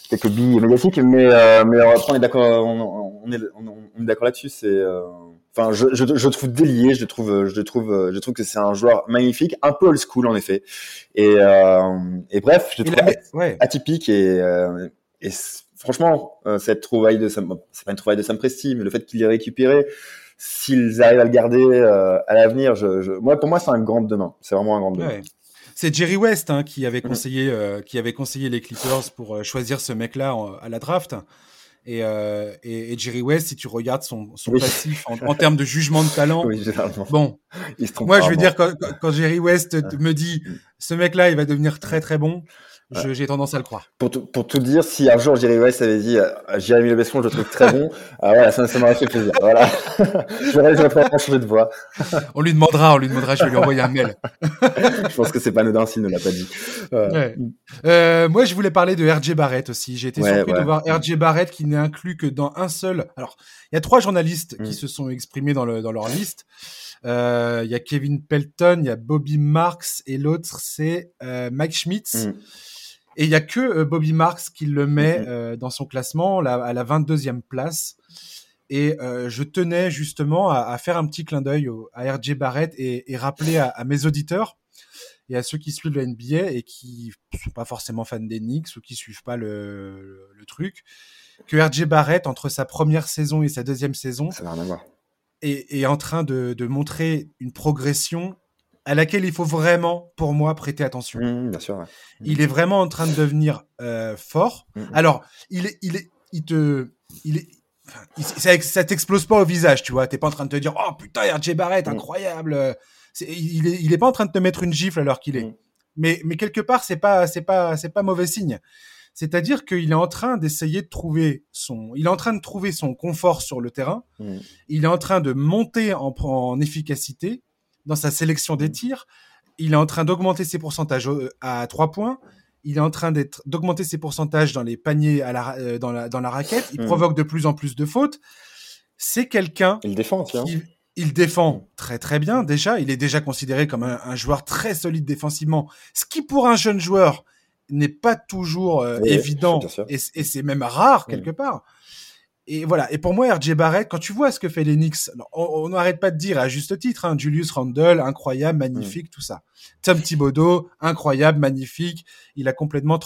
quelques billes médiatiques, mais euh, mais après on est d'accord, on, on, est on, est d'accord là-dessus, c'est euh, Enfin, je, je, je, trouve délié, je trouve, je trouve, je trouve que c'est un joueur magnifique, un peu old school en effet. Et, euh, et bref, je trouve ouais. atypique et, euh, et franchement, euh, cette trouvaille de Sam, c'est pas une trouvaille de Sam Presti, mais le fait qu'il l'ait récupéré, s'ils arrivent à le garder euh, à l'avenir, je, je, moi, pour moi, c'est un grand demain. C'est vraiment un grand demain. Ouais. C'est Jerry West hein, qui avait conseillé, euh, qui avait conseillé les Clippers pour choisir ce mec-là à la draft. Et, euh, et, et, Jerry West, si tu regardes son, son oui. passif en, en, termes de jugement de talent, [laughs] oui, bon, moi je veux dire quand, quand Jerry West me dit ce mec-là il va devenir très très bon, J'ai tendance à le croire. Pour, pour tout dire, si un jour Jerry West avait dit euh, Jérémy Lebesson, je le trouve très bon, [laughs] ah, voilà, ça, ça m'aurait fait plaisir. Voilà. [laughs] je vais changer de voix. on lui demandera, on lui demandera, je vais lui envoyer un mail. [laughs] je pense que c'est pas anodin s'il ne l'a pas dit. Ouais. Euh, moi, je voulais parler de RJ Barrett aussi. J'ai été surpris de voir RJ Barrett qui n'est inclus que dans un seul. Alors, il y a trois journalistes qui mm. se sont exprimés dans, le, dans leur liste. Euh, il y a Kevin Pelton, il y a Bobby Marks et l'autre c'est euh, Mike Schmitz. Mm. Et il y a que euh, Bobby Marks qui le met mm-hmm. dans son classement à la 22e place. Et je tenais justement à, faire un petit clin d'œil à RJ Barrett et, rappeler à, mes auditeurs et à ceux qui suivent le NBA et qui sont pas forcément fans des Knicks ou qui suivent pas le, le, truc, que RJ Barrett entre sa première saison et sa deuxième saison, ça n'a rien à voir est, en train de, montrer une progression à laquelle il faut vraiment, pour moi, prêter attention. Mmh, bien sûr. Il est vraiment en train de devenir euh, fort. Mmh. Alors, il est, il est, il te, il est, ça, ça t'explose pas au visage, tu vois. T'es pas en train de te dire, oh putain, RJ Barrett, mmh. incroyable. il est, il est pas en train de te mettre une gifle alors qu'il est. Mais, mais quelque part, c'est pas, c'est pas, c'est pas mauvais signe. C'est-à-dire qu'il est en train d'essayer de trouver son, il est en train de trouver son confort sur le terrain. Mm. Il est en train de monter en, en, efficacité dans sa sélection des mm. tirs. Il est en train d'augmenter ses pourcentages à trois points. Il est en train d'être d'augmenter ses pourcentages dans les paniers à la, euh, dans, la, dans la raquette. Il mm. provoque de plus en plus de fautes. C'est quelqu'un. Il défend, tiens. il défend très très bien déjà. Il est déjà considéré comme un, un, joueur très solide défensivement. Ce qui pour un jeune joueur n'est pas toujours euh, évident et, c'est même rare quelque part. Et voilà. Et pour moi, RJ Barrett, quand tu vois ce que fait les Knicks, on n'arrête pas de dire à juste titre, hein, Julius Randle, incroyable, magnifique, tout ça. Tom Thibodeau, incroyable, magnifique. Il a complètement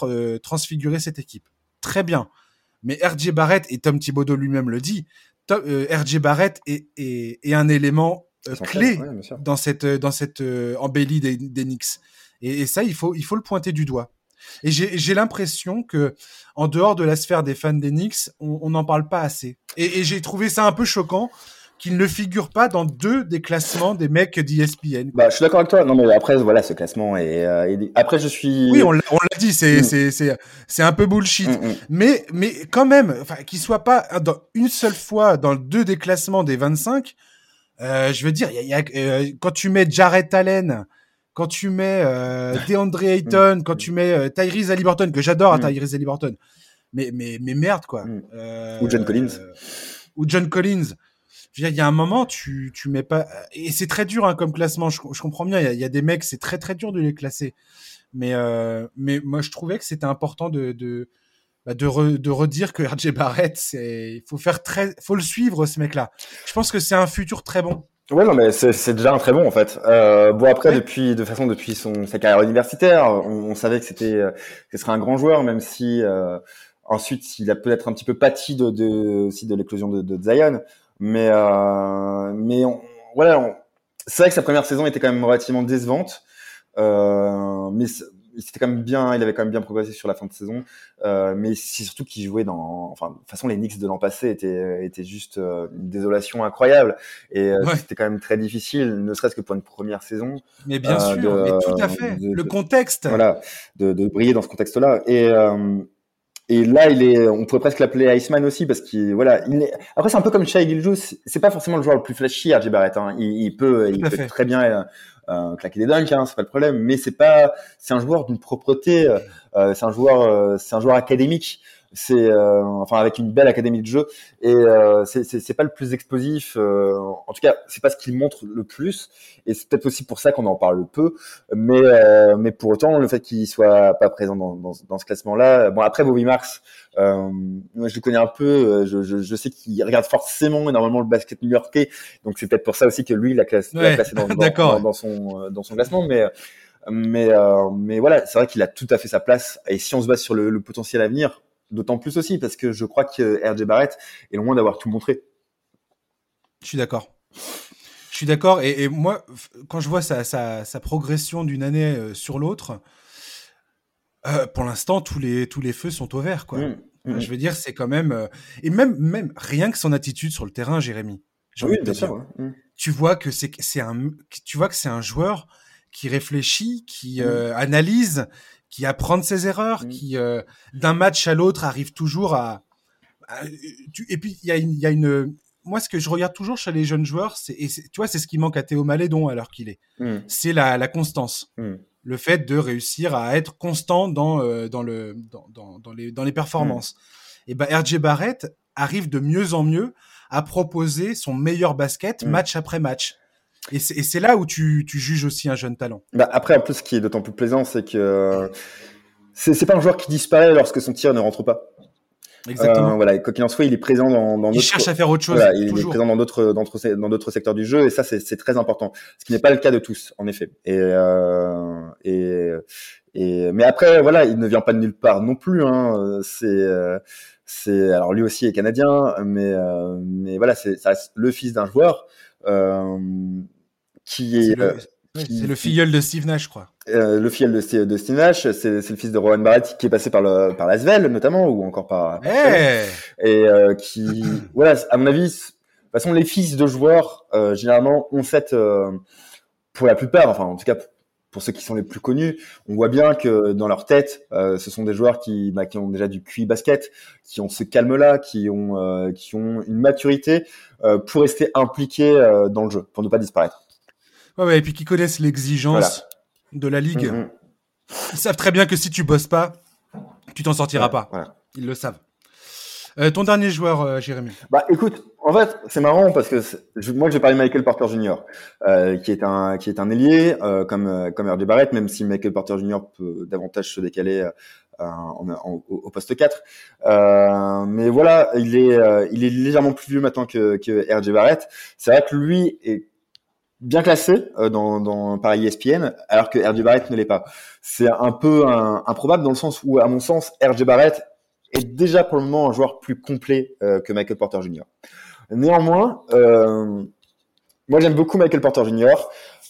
transfiguré cette équipe. Très bien. Mais RJ Barrett, et Tom Thibodeau lui-même le dit, euh, RJ Barrett est, est, un élément euh, clé dans cette, dans cette embellie des, des Knicks. Et, et, ça, il faut, il faut le pointer du doigt. Et j'ai l'impression que, en dehors de la sphère des fans d'Enix, on n'en parle pas assez. Et, j'ai trouvé ça un peu choquant qu'il ne figure pas dans deux des classements des mecs d'ESPN. Bah, je suis d'accord avec toi. Non, mais après, voilà, ce classement est. Euh, après, je suis. Oui, on l'a dit, c'est mm. c'est c'est un peu bullshit. Mm, mm. Mais mais quand même, enfin, qu'il soit pas dans une seule fois dans deux des classements des 25. Euh, je veux dire, y a, euh, quand tu mets Jared Allen, quand tu mets euh, [laughs] DeAndre Ayton, quand tu mets euh, Tyrese Haliburton, que j'adore à mm. Tyrese Haliburton, mais, mais, mais merde, quoi. Mm. Euh, ou John Collins. ou John Collins. Il y a un moment, tu, tu mets pas. Et c'est très dur hein, comme classement, je, comprends bien. Il y, a, des mecs, c'est très très dur de les classer. Mais, mais moi, je trouvais que c'était important de, de, bah, de, redire que RJ Barrett, il faut, faire très, faut le suivre, ce mec-là. Je pense que c'est un futur très bon. Ouais, non, mais c'est déjà un très bon en fait. Euh, bon après, depuis de façon depuis son sa carrière universitaire, on, savait que c'était euh, que ce serait un grand joueur, même si euh, ensuite il a peut-être un petit peu pâti de, de aussi de l'éclosion de, de, Zion, mais euh, mais voilà, c'est vrai que sa première saison était quand même relativement décevante, euh, mais il quand même bien, il avait quand même bien progressé sur la fin de saison. Euh, mais c'est surtout qu'il jouait dans, enfin, de toute façon, les Knicks de l'an passé étaient, étaient juste euh, une désolation incroyable. Et euh, c'était quand même très difficile, ne serait-ce que pour une première saison. Mais bien sûr, mais tout à fait. le contexte. Voilà, de, de, briller dans ce contexte-là. Et et là, il est, on pourrait presque l'appeler Iceman aussi parce qu'il, voilà, il est... après c'est un peu comme Shai Gilgeous, c'est pas forcément le joueur le plus flashy, RJ Barrett. Hein. Il, il, peut, il peut très bien euh, claquer des dunks, hein, c'est pas le problème, mais c'est pas, c'est un joueur d'une propreté, euh, euh, c'est un joueur, euh, c'est un joueur académique c'est enfin avec une belle académie de jeu et euh, c'est pas le plus explosif en tout cas c'est pas ce qu'il montre le plus et c'est peut-être aussi pour ça qu'on en parle peu mais mais pour autant le fait qu'il soit pas présent dans, dans, dans ce classement là bon après Bobby Marks euh, moi, je le connais un peu. Euh, je, je, je sais qu'il regarde forcément énormément le basket new-yorkais, donc c'est peut-être pour ça aussi que lui, il a classé, dans, [laughs] dans, dans, son euh, dans son classement. Mais mais euh, mais voilà, c'est vrai qu'il a tout à fait sa place. Et si on se base sur le, le potentiel à venir, d'autant plus aussi parce que je crois que RJ Barrett est loin d'avoir tout montré. Je suis d'accord. Je suis d'accord. Et, et, moi, quand je vois sa, sa, sa progression d'une année sur l'autre, euh, pour l'instant, tous les, tous les feux sont au vert, quoi. Mmh, mmh. Je veux dire, c'est quand même. Euh, et même, même rien que son attitude sur le terrain, Jérémy. Oui, bien sûr. Mmh. Tu vois que c'est, c'est un, tu vois que c'est un joueur qui réfléchit, qui euh, analyse, qui apprend de ses erreurs, Mm. qui euh, d'un match à l'autre arrive toujours à. à- tu- et puis il y a une, il y a une. Moi, ce que je regarde toujours chez les jeunes joueurs, c'est, et tu vois, c'est ce qui manque à Théo Malédon l'heure qu'il est. Mm. C'est la, la constance. Mm. Le fait de réussir à être constant dans, euh, dans, le, dans, dans, dans les, dans les performances. Et ben, RJ Barrett arrive de mieux en mieux à proposer son meilleur basket match après match. Et c'est, là où tu, tu juges aussi un jeune talent. Bah, après, en plus, ce qui est d'autant plus plaisant, c'est que c'est pas un joueur qui disparaît lorsque son tir ne rentre pas. Exactement. Euh, voilà, et quoi qu'il en soit, il est présent dans, dans il d'autres- cherche à faire autre chose. Voilà, il est présent dans d'autres dans d'autres dans d'autres secteurs du jeu et ça c'est très important. Ce qui n'est pas le cas de tous en effet. Et euh, et et mais après voilà, il ne vient pas de nulle part non plus. Hein. C'est euh, c'est alors lui aussi est canadien, mais mais voilà, c'est ça reste le fils d'un joueur euh, qui est, C'est le, euh, c'est le filleul de Steve Nash, je crois. euh, le filleul de, Steve- de Steve Nash, c'est le fils de Rowan Barrett qui est passé par le par l'Asvel notamment ou encore par Eh et euh, qui [clears throat] voilà à mon avis de toute façon les fils de joueurs euh, généralement ont cette pour la plupart enfin en tout cas pour ceux qui sont les plus connus on voit bien que dans leur tête euh, ce sont des joueurs qui bah, qui ont déjà du QI basket qui ont ce calme là qui ont euh, qui ont une maturité euh, pour rester impliqués dans le jeu pour ne pas disparaître Ouais, ouais, et puis qui connaissent l'exigence de la ligue. Mhm. Ils savent très bien que si tu bosses pas, tu t'en sortiras Ouais, pas. voilà. Ils le savent. Euh, ton dernier joueur, euh, Jérémy. Bah écoute, en fait, c'est marrant parce que je- moi j'ai parlé de Michael Porter Jr. euh, qui est un qui est un ailier comme comme RJ Barrett, même si Michael Porter Jr. peut davantage se décaler en- en- au, poste 4. Euh, mais voilà, il est il est légèrement plus vieux maintenant que que RJ Barrett. C'est vrai que lui est bien classé euh, dans, dans par ESPN, alors que RJ Barrett ne l'est pas. C'est un peu un- improbable dans le sens où, à mon sens, RJ Barrett est déjà pour le moment un joueur plus complet euh, que Michael Porter Jr. Néanmoins, euh, moi j'aime beaucoup Michael Porter Jr.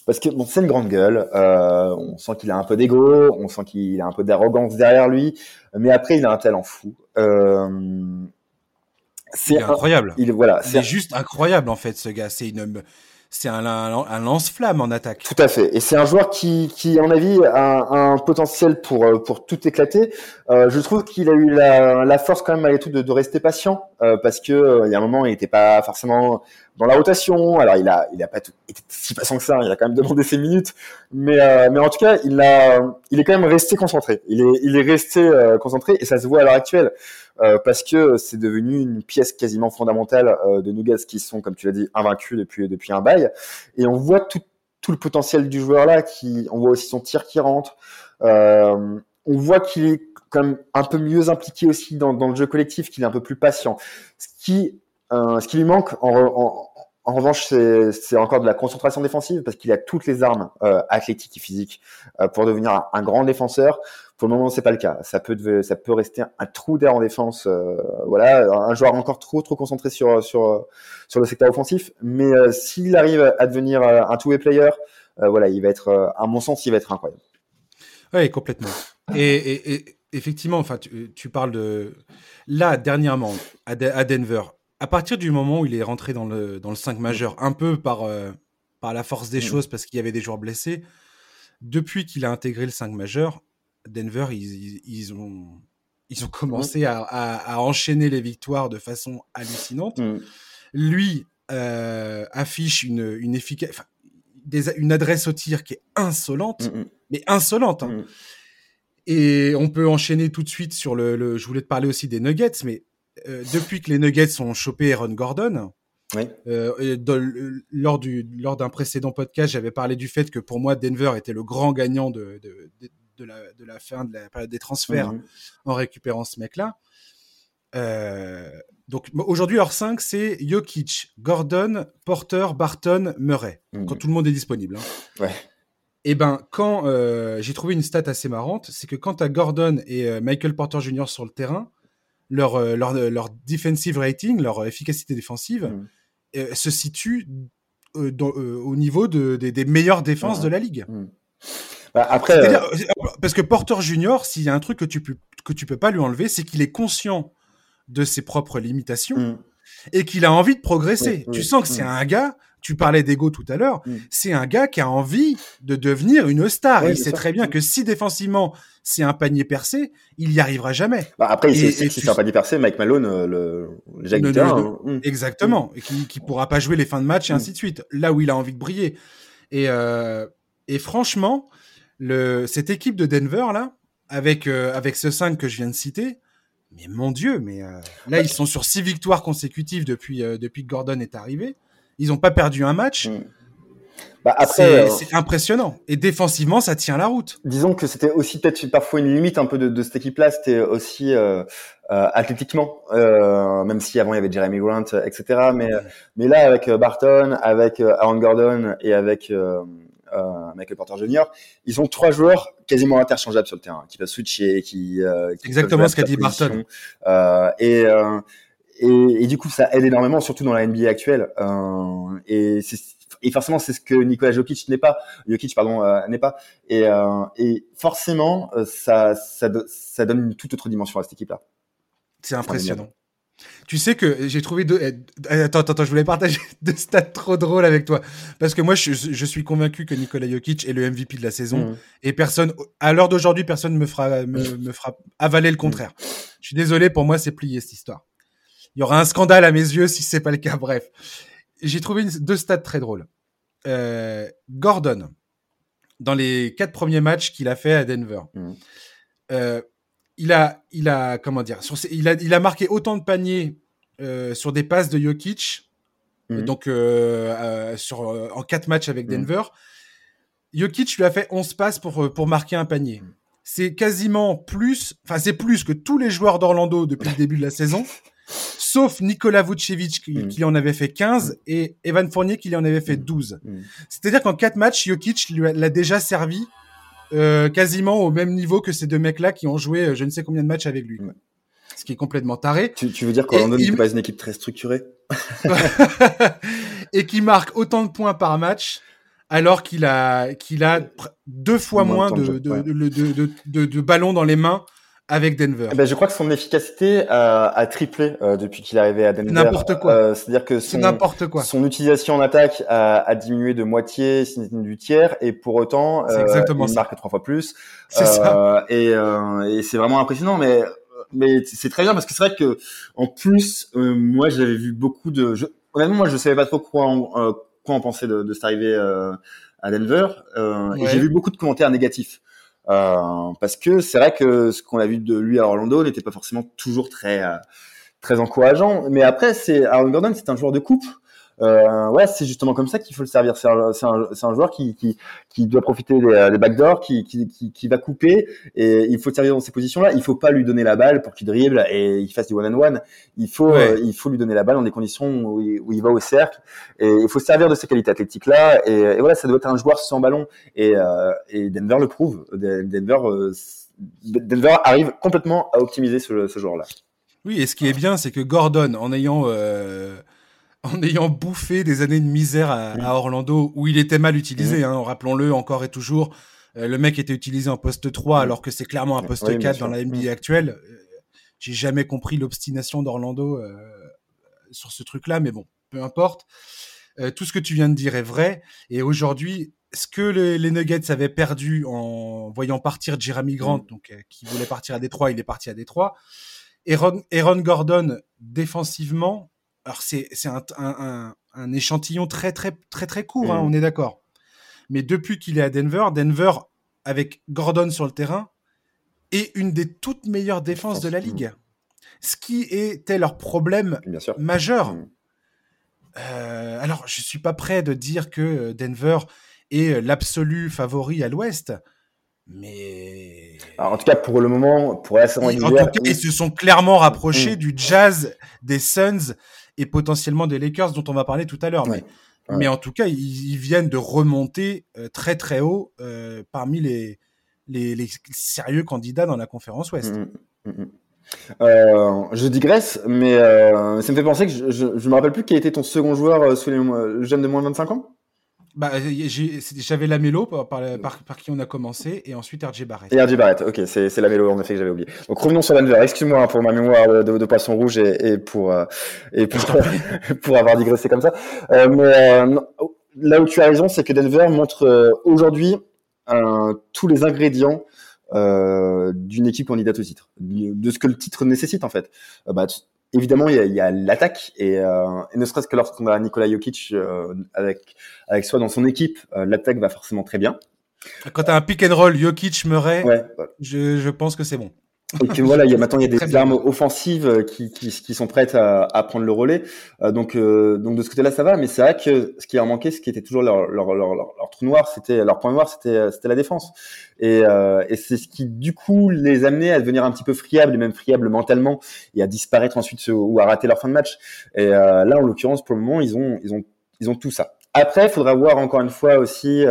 parce que bon, c'est une grande gueule. euh, on sent qu'il a un peu d'ego, on sent qu'il a un peu d'arrogance derrière lui, mais après il a un talent fou. C'est est un- incroyable. il voilà, Il c'est est juste incroyable, en fait, ce gars. C'est une, c'est un, lance-flamme en attaque. Tout à fait. Et c'est un joueur qui, qui, à mon avis, a un, potentiel pour euh, pour tout éclater. Euh, je trouve qu'il a eu la, force quand même malgré tout de, rester patient euh, parce que euh, il y a un moment il n'était pas forcément dans la rotation. Alors il a il a pas tout, été si patient que ça. Il a quand même demandé ses minutes, mais euh, mais en tout cas il a il est quand même resté concentré. Il est il est resté concentré et ça se voit à l'heure actuelle. Euh, parce que c'est devenu une pièce quasiment fondamentale euh, de Nuggets qui sont, comme tu l'as dit, invaincus depuis depuis un bail. Et on voit tout, tout le potentiel du joueur là. Qui, on voit aussi son tir qui rentre. Euh, on voit qu'il est quand même un peu mieux impliqué aussi dans, dans le jeu collectif, qu'il est un peu plus patient. Ce qui, euh, ce qui lui manque en, en, en revanche, c'est encore de la concentration défensive parce qu'il a toutes les armes euh, athlétiques et physiques pour devenir un grand défenseur. Pour le moment, c'est pas le cas. Ça peut, ça peut rester un trou d'air en défense. euh, voilà, un joueur encore trop, trop concentré sur, sur, sur le secteur offensif. Mais euh, s'il arrive à devenir euh, un two-way player, euh, voilà, il va être, à mon sens, il va être incroyable. Oui, complètement. Et, et- et effectivement, enfin, tu, tu parles de là dernièrement à, De- à Denver. À partir du moment où il est rentré dans le dans le 5 majeur, un peu par par la force des Mm. choses parce qu'il y avait des joueurs blessés. Depuis qu'il a intégré le 5 majeur, Denver, ils, ont ils ont commencé à, à- à enchaîner les victoires de façon hallucinante. Mm. Lui euh, affiche une une efficace, enfin, des- une adresse au tir qui est insolente, Mm, mm, mais insolente. hein. mm. Et on peut enchaîner tout de suite sur le. le- je voulais te parler aussi des Nuggets, mais euh, depuis que les Nuggets ont chopé Aaron Gordon, Oui. euh, lors du lors d'un précédent podcast, j'avais parlé du fait que pour moi Denver était le grand gagnant de de, de, la, de la fin de la période des transferts Mhm. en récupérant ce mec-là. Euh, donc aujourd'hui leur 5 c'est Jokic, Gordon, Porter, Barton, Murray. Mhm. Quand tout le monde est disponible. hein. Ouais. Et ben, quand euh, j'ai trouvé une stat assez marrante, c'est que quand tu as Gordon et euh, Michael Porter Jr. sur le terrain, leur, leur, leur defensive rating, leur efficacité défensive, Mhm. se situe dans- au niveau de, des- des meilleures défenses de la ligue. Bah, après, euh, euh, parce que Porter Jr., s'il y a un truc que tu peux, que tu peux pas lui enlever, c'est qu'il est conscient de ses propres limitations mm, et qu'il a envie de progresser. Oui, tu oui, sens que c'est un gars Tu parlais d'ego tout à l'heure. Mm. C'est un gars qui a envie de devenir une star. Ouais, il sait très bien Mm. que si défensivement c'est un panier percé, il y arrivera jamais. Bah, après, il sait Et- et si c'est un panier percé, Mike Malone, euh, le, le Jacques Ne- hein. Mm. Exactement. Et qui, qui pourra pas jouer les fins de match et Mm. ainsi de suite. Là où il a envie de briller. Et, euh, et franchement, le, cette équipe de Denver, là, avec, euh, avec ce 5 que je viens de citer, mais mon Dieu, mais euh, là, ils sont sur six victoires consécutives depuis, euh, depuis que Gordon est arrivé. Ils n'ont pas perdu un match. Mm. Bah, après, C'est euh, impressionnant. Et défensivement, ça tient la route. disons que c'était aussi peut-être parfois une limite un peu de, de cette équipe-là, c'était aussi euh, euh, athlétiquement, même si avant il y avait Jeremy Grant, etc. Mais mais là avec Barton, avec Aaron Gordon et avec euh, Michael Porter Jr., ils ont trois joueurs quasiment interchangeables sur le terrain, qui peuvent switcher, qui, euh, qui Exactement ce qu'a dit Barton. Euh, et, euh, et et du coup ça aide énormément, surtout dans la NBA actuelle. Euh, et c'est et forcément, c'est ce que Nikola Jokic n'est pas, Jokic pardon euh, n'est pas. Et, euh, et forcément, euh, ça, ça, ça donne une toute autre dimension à cette équipe-là. C'est impressionnant. Tu sais que j'ai trouvé deux. eh, Attends, attends, attends, je voulais partager [laughs] deux stats trop drôles avec toi. Parce que moi, je, je suis convaincu que Nikola Jokic est le MVP de la saison. Mhm. Et personne, à l'heure d'aujourd'hui, personne me fera, me, me fera avaler le contraire. Je suis désolé, pour moi, c'est plié cette histoire. Il y aura un scandale à mes yeux si c'est pas le cas. Bref, j'ai trouvé une- deux stats très drôles. Euh, Gordon, dans les quatre premiers matchs qu'il a fait à Denver, euh, il a, il a, comment dire, sur ses- il a, il a marqué autant de paniers euh, sur des passes de Jokic, Mhm. donc euh, euh, sur en quatre matchs avec Mhm. Denver. Jokic lui a fait 11 passes pour, pour marquer un panier. Mhm. C'est quasiment plus, enfin c'est plus que tous les joueurs d'Orlando depuis le début de la saison, sauf Nikola Vucevic qui, qui en avait fait 15 et Evan Fournier qui en avait fait 12. Mhm. C'est-à-dire qu'en quatre matchs, Jokic lui a- l'a déjà servi euh, quasiment au même niveau que ces deux mecs-là qui ont joué euh, je ne sais combien de matchs avec lui. Ouais. Ce qui est complètement taré. Tu, tu veux dire qu'Orlando il- n'est pas une équipe très structurée? [laughs] Et qui marque autant de points par match alors qu'il a, qu'il a deux fois Moins moins de ouais. de, de, de- de ballons dans les mains avec Denver. Eh ben, je crois que son efficacité a, a triplé euh, depuis qu'il est arrivé à Denver. N'importe quoi. Euh, C'est-à-dire que son, n'importe quoi. son utilisation en attaque a, a diminué de moitié, si ce n'est du tiers, et pour autant, euh, il ça. marque trois fois plus. C'est ça. Euh, Et, euh, et c'est vraiment impressionnant, mais mais c'est très bien parce que c'est vrai que en plus, euh, moi j'avais vu beaucoup de. Je, honnêtement, moi je savais pas trop quoi en, quoi en penser de, de cette arrivée euh, à Denver, euh, Ouais. j'ai vu beaucoup de commentaires négatifs. Euh, parce que c'est vrai que ce qu'on a vu de lui à Orlando n'était pas forcément toujours très euh, très encourageant. Mais après, c'est Aaron Gordon, c'est un joueur de coupe. Euh, ouais, c'est justement comme ça qu'il faut le servir. C'est un, joueur qui, qui, qui doit profiter des, des backdoors, qui, va couper, et il faut le servir dans ces positions-là. Il faut pas lui donner la balle pour qu'il dribble et il fasse du one on one. Il faut, Ouais. euh, il faut lui donner la balle dans des conditions où il, où il va au cercle. Et il faut se servir de ses qualités athlétiques-là. Et, et voilà, ça doit être un joueur sans ballon. Et, euh, et Denver le prouve. Denver, euh, Denver arrive complètement à optimiser ce, ce joueur-là. Oui, et ce qui est bien, c'est que Gordon, en ayant, euh, en ayant bouffé des années de misère à, à Orlando, où il était mal utilisé, hein, rappelons-le encore et toujours, euh, le mec était utilisé en poste 3 Mm. alors que c'est clairement un poste Oui, bien 4 sûr. dans la NBA Mm. actuelle. Euh, J'ai jamais compris l'obstination d'Orlando euh, sur ce truc-là, mais bon, peu importe. Tout ce que tu viens de dire est vrai. Et aujourd'hui, ce que les, les Nuggets avaient perdu en voyant partir Jeremy Grant, Mm. donc qui voulait partir à Détroit, il est parti à Détroit. Aaron, Aaron Gordon, défensivement, alors c'est un, un, un, un échantillon très très très très court, hein, Mm. on est d'accord. Mais depuis qu'il est à Denver, Denver avec Gordon sur le terrain est une des toutes meilleures défenses de la ligue. Ce qui était leur problème majeur. Mm. Euh, alors, je suis pas prêt de dire que Denver est l'absolu favori à l'Ouest, mais Alors, en tout cas, pour le moment, pour la saison en tout régulière, cas, ils se sont clairement rapprochés Mm. du Jazz, des Suns et potentiellement des Lakers dont on va parler tout à l'heure. Ouais. Mais, Ouais. mais en tout cas, ils, ils viennent de remonter euh, très très haut euh, parmi les, les, les sérieux candidats dans la conférence Ouest. Mm, mm, mm. Euh, je digresse, mais ça me fait penser que je, je, je me rappelle plus quel était ton second joueur sous les mo- jeune de moins de 25 ans. Bah, j'avais la Mélo par, par, qui on a commencé et ensuite RJ Barrett. Et RJ Barrett, ok, c'est la Mélo en effet que j'avais oublié. Donc revenons sur Denver. Excuse-moi hein, pour ma mémoire de, de, poisson rouge et, et pour euh, et pour, [laughs] pour avoir digressé comme ça. Euh, mais euh, là où tu as raison, c'est que Denver montre aujourd'hui tous les ingrédients d'une équipe candidate au titre, de ce que le titre nécessite en fait. Bah, évidemment, il y a, l'attaque et, euh, et, ne serait-ce que lorsqu'on a Nikola Jokic euh, avec avec soi dans son équipe, euh, l'attaque va forcément très bien. Quand tu as un pick and roll Jokic Murray, ouais, je, je pense que c'est bon. Et que voilà, il y a maintenant il y a des armes offensives euh, qui, qui, qui, sont prêtes à, à prendre le relais. Euh, donc euh, donc de ce côté-là ça va, mais c'est vrai que ce qui leur manquait, ce qui était toujours leur leur, leur, leur, trou noir, c'était leur point noir, c'était c'était la défense. Et, euh, et c'est ce qui du coup les amenait à devenir un petit peu friables et même friables mentalement et à disparaître ensuite ou à rater leur fin de match. Et là en l'occurrence pour le moment ils ont ils ont ils ont tout ça. Après, il faudra voir encore une fois aussi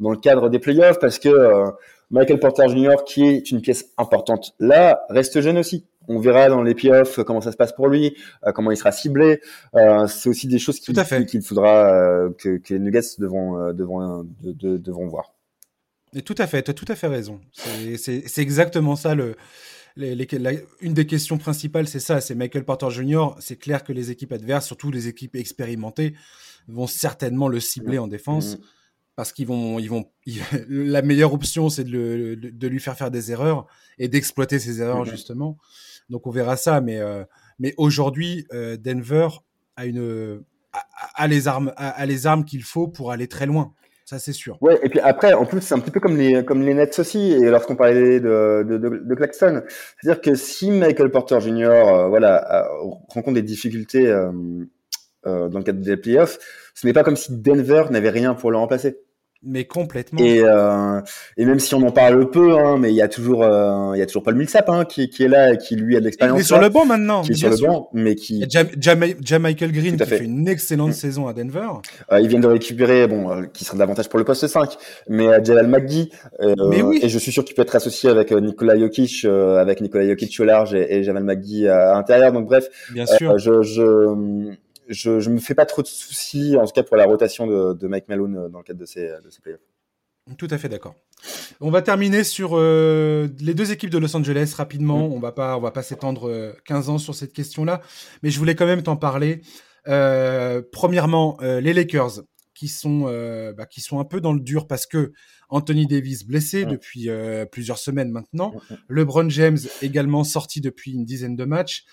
dans le cadre des playoffs parce que Michael Porter Jr., qui est une pièce importante là, reste jeune aussi. On verra dans les playoffs comment ça se passe pour lui, euh, comment il sera ciblé. Euh, c'est aussi des choses qu'il faudra euh, que, que, les Nuggets devront, devront, de, devront voir. Et tout à fait, tu as tout à fait raison. C'est exactement ça le. Les, les, une des questions principales, c'est ça, c'est Michael Porter Jr. C'est clair que les équipes adverses, surtout les équipes expérimentées, vont certainement le cibler en défense. Mm parce qu'ils vont, ils vont, [laughs] la meilleure option, c'est de, le, de, lui faire faire des erreurs et d'exploiter ses erreurs justement. Donc on verra ça, mais euh, mais aujourd'hui, euh, Denver a une a, les armes a, les armes qu'il faut pour aller très loin. Ça c'est sûr. Ouais, et puis après, en plus, c'est un petit peu comme les comme les Nets aussi. Et lorsqu'on parlait de de, de, de Claxton, c'est-à-dire que si Michael Porter Jr. Euh, voilà rencontre des difficultés dans le cadre des playoffs, ce n'est pas comme si Denver n'avait rien pour le remplacer. Mais complètement. Et, euh, et même si on en parle peu, hein, mais il y a toujours, euh, il y a toujours Paul Millsap hein, qui, qui est là et qui lui a de l'expérience. Il est sur le banc maintenant. Qui est sur le banc, mais qui. Jam, Michael Green qui fait. une excellente mm. saison à Denver. Euh, ils viennent de récupérer, bon, euh, qui serait davantage pour le poste 5, mais euh, Jalal McGee. Mais oui. Et je suis sûr qu'il peut être associé avec Nikola Jokic, avec Nikola Jokic au large et, et Jamal McGee à, à l'intérieur. Donc bref, Bien sûr. je, je je, je me fais pas trop de soucis, en tout cas pour la rotation de, de Mike Malone euh, dans le cadre de ces, de ces playoffs. Tout à fait d'accord. On va terminer sur euh, les deux équipes de Los Angeles rapidement. Mm. On va pas, on va pas s'étendre 15 euh, ans sur cette question-là, mais je voulais quand même t'en parler. Euh, premièrement, les Lakers qui sont, bah, qui sont un peu dans le dur parce que Anthony Davis blessé mm. depuis plusieurs semaines maintenant, mm, LeBron James également sorti depuis une dizaine de matchs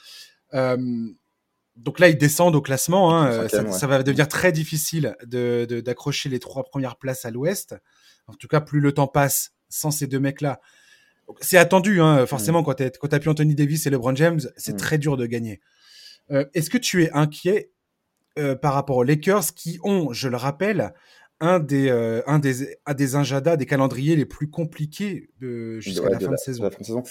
donc là, ils descendent au classement. Hein. Ça, va devenir très difficile d'accrocher de, les trois premières places à l'ouest. En tout cas, plus le temps passe sans ces deux mecs-là. C'est attendu, hein, forcément, mm. quand tu as, pu Anthony Davis et LeBron James, c'est mm. très dur de gagner. Euh, est-ce que tu es inquiet euh, par rapport aux Lakers qui ont, je le rappelle, un des, euh, un des, un des injadas, des calendriers les plus compliqués jusqu'à la, fin de saison?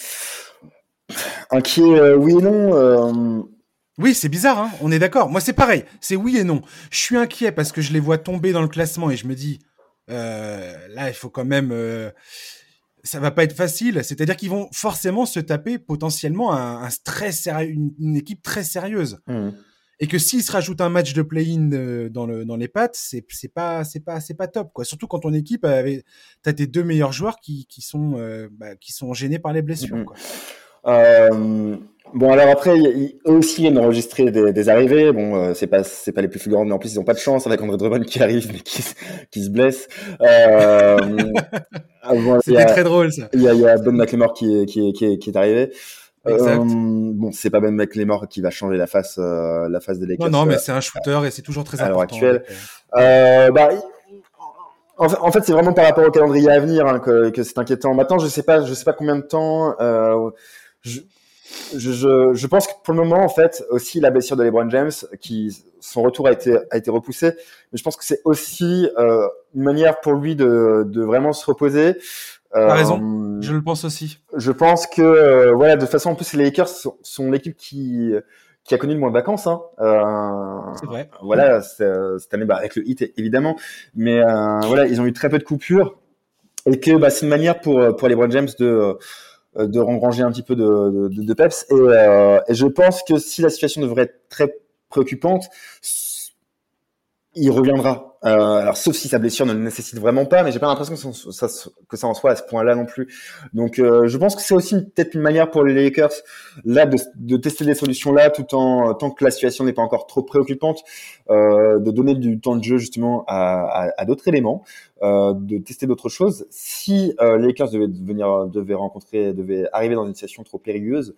Inquiet, oui et non oui, c'est bizarre, hein on est d'accord. Moi, c'est pareil. C'est oui et non. Je suis inquiet parce que je les vois tomber dans le classement et je me dis, euh, là, il faut quand même. Euh, ça va pas être facile. C'est-à-dire qu'ils vont forcément se taper potentiellement un, stress, une, équipe très sérieuse. Mmh. Et que s'il se rajoute un match de play-in euh, dans, le, dans les pattes, c'est pas c'est pas c'est pas top quoi. Surtout quand ton équipe avait, t'as tes deux meilleurs joueurs qui, qui sont bah, qui sont gênés par les blessures. Mmh. Quoi. Euh, bon alors après, eux aussi ils ont enregistré des, des arrivées. Bon, euh, c'est pas c'est pas les plus fulgurantes, mais en plus ils ont pas de chance avec André Drummond qui arrive mais qui, qui se blesse. Euh, [laughs] C'était très drôle ça. Il y a, y a Ben McLemore qui, qui, qui, qui est arrivé. Euh, bon, c'est pas Ben McLemore qui va changer la face, euh, la face des Lakers. Non, non, mais c'est un shooter et c'est toujours très important. À l'heure actuelle. Euh, bah, en fait, c'est vraiment par rapport au calendrier à venir hein, que, que c'est inquiétant. Maintenant, je sais pas, je sais pas combien de temps. Euh, je, je, je, pense que pour le moment, en fait, aussi la blessure de LeBron James, qui son retour a été a été repoussé, mais je pense que c'est aussi euh, une manière pour lui de, de vraiment se reposer. Euh, T'as raison, je le pense aussi. Je pense que euh, voilà, de toute façon, en plus, les Lakers sont, sont l'équipe qui qui a connu le moins de vacances. Hein. Euh, c'est vrai. Voilà, cette année, bah, avec le hit évidemment, mais euh, voilà, ils ont eu très peu de coupures et que bah, c'est une manière pour pour LeBron James de euh, de engranger un petit peu de, de, de peps. Et, euh, je pense que si la situation devrait être très préoccupante, il reviendra. Euh, alors sauf si sa blessure ne le nécessite vraiment pas, mais j'ai pas l'impression que ça, que ça en soit à ce point-là non plus. Donc euh, je pense que c'est aussi peut-être une manière pour les Lakers là de, de tester des solutions là, tout en tant que la situation n'est pas encore trop préoccupante, euh, de donner du temps de jeu justement à, à, à d'autres éléments, euh, de tester d'autres choses. Si euh, les Lakers devaient venir, devaient rencontrer, devaient arriver dans une situation trop périlleuse,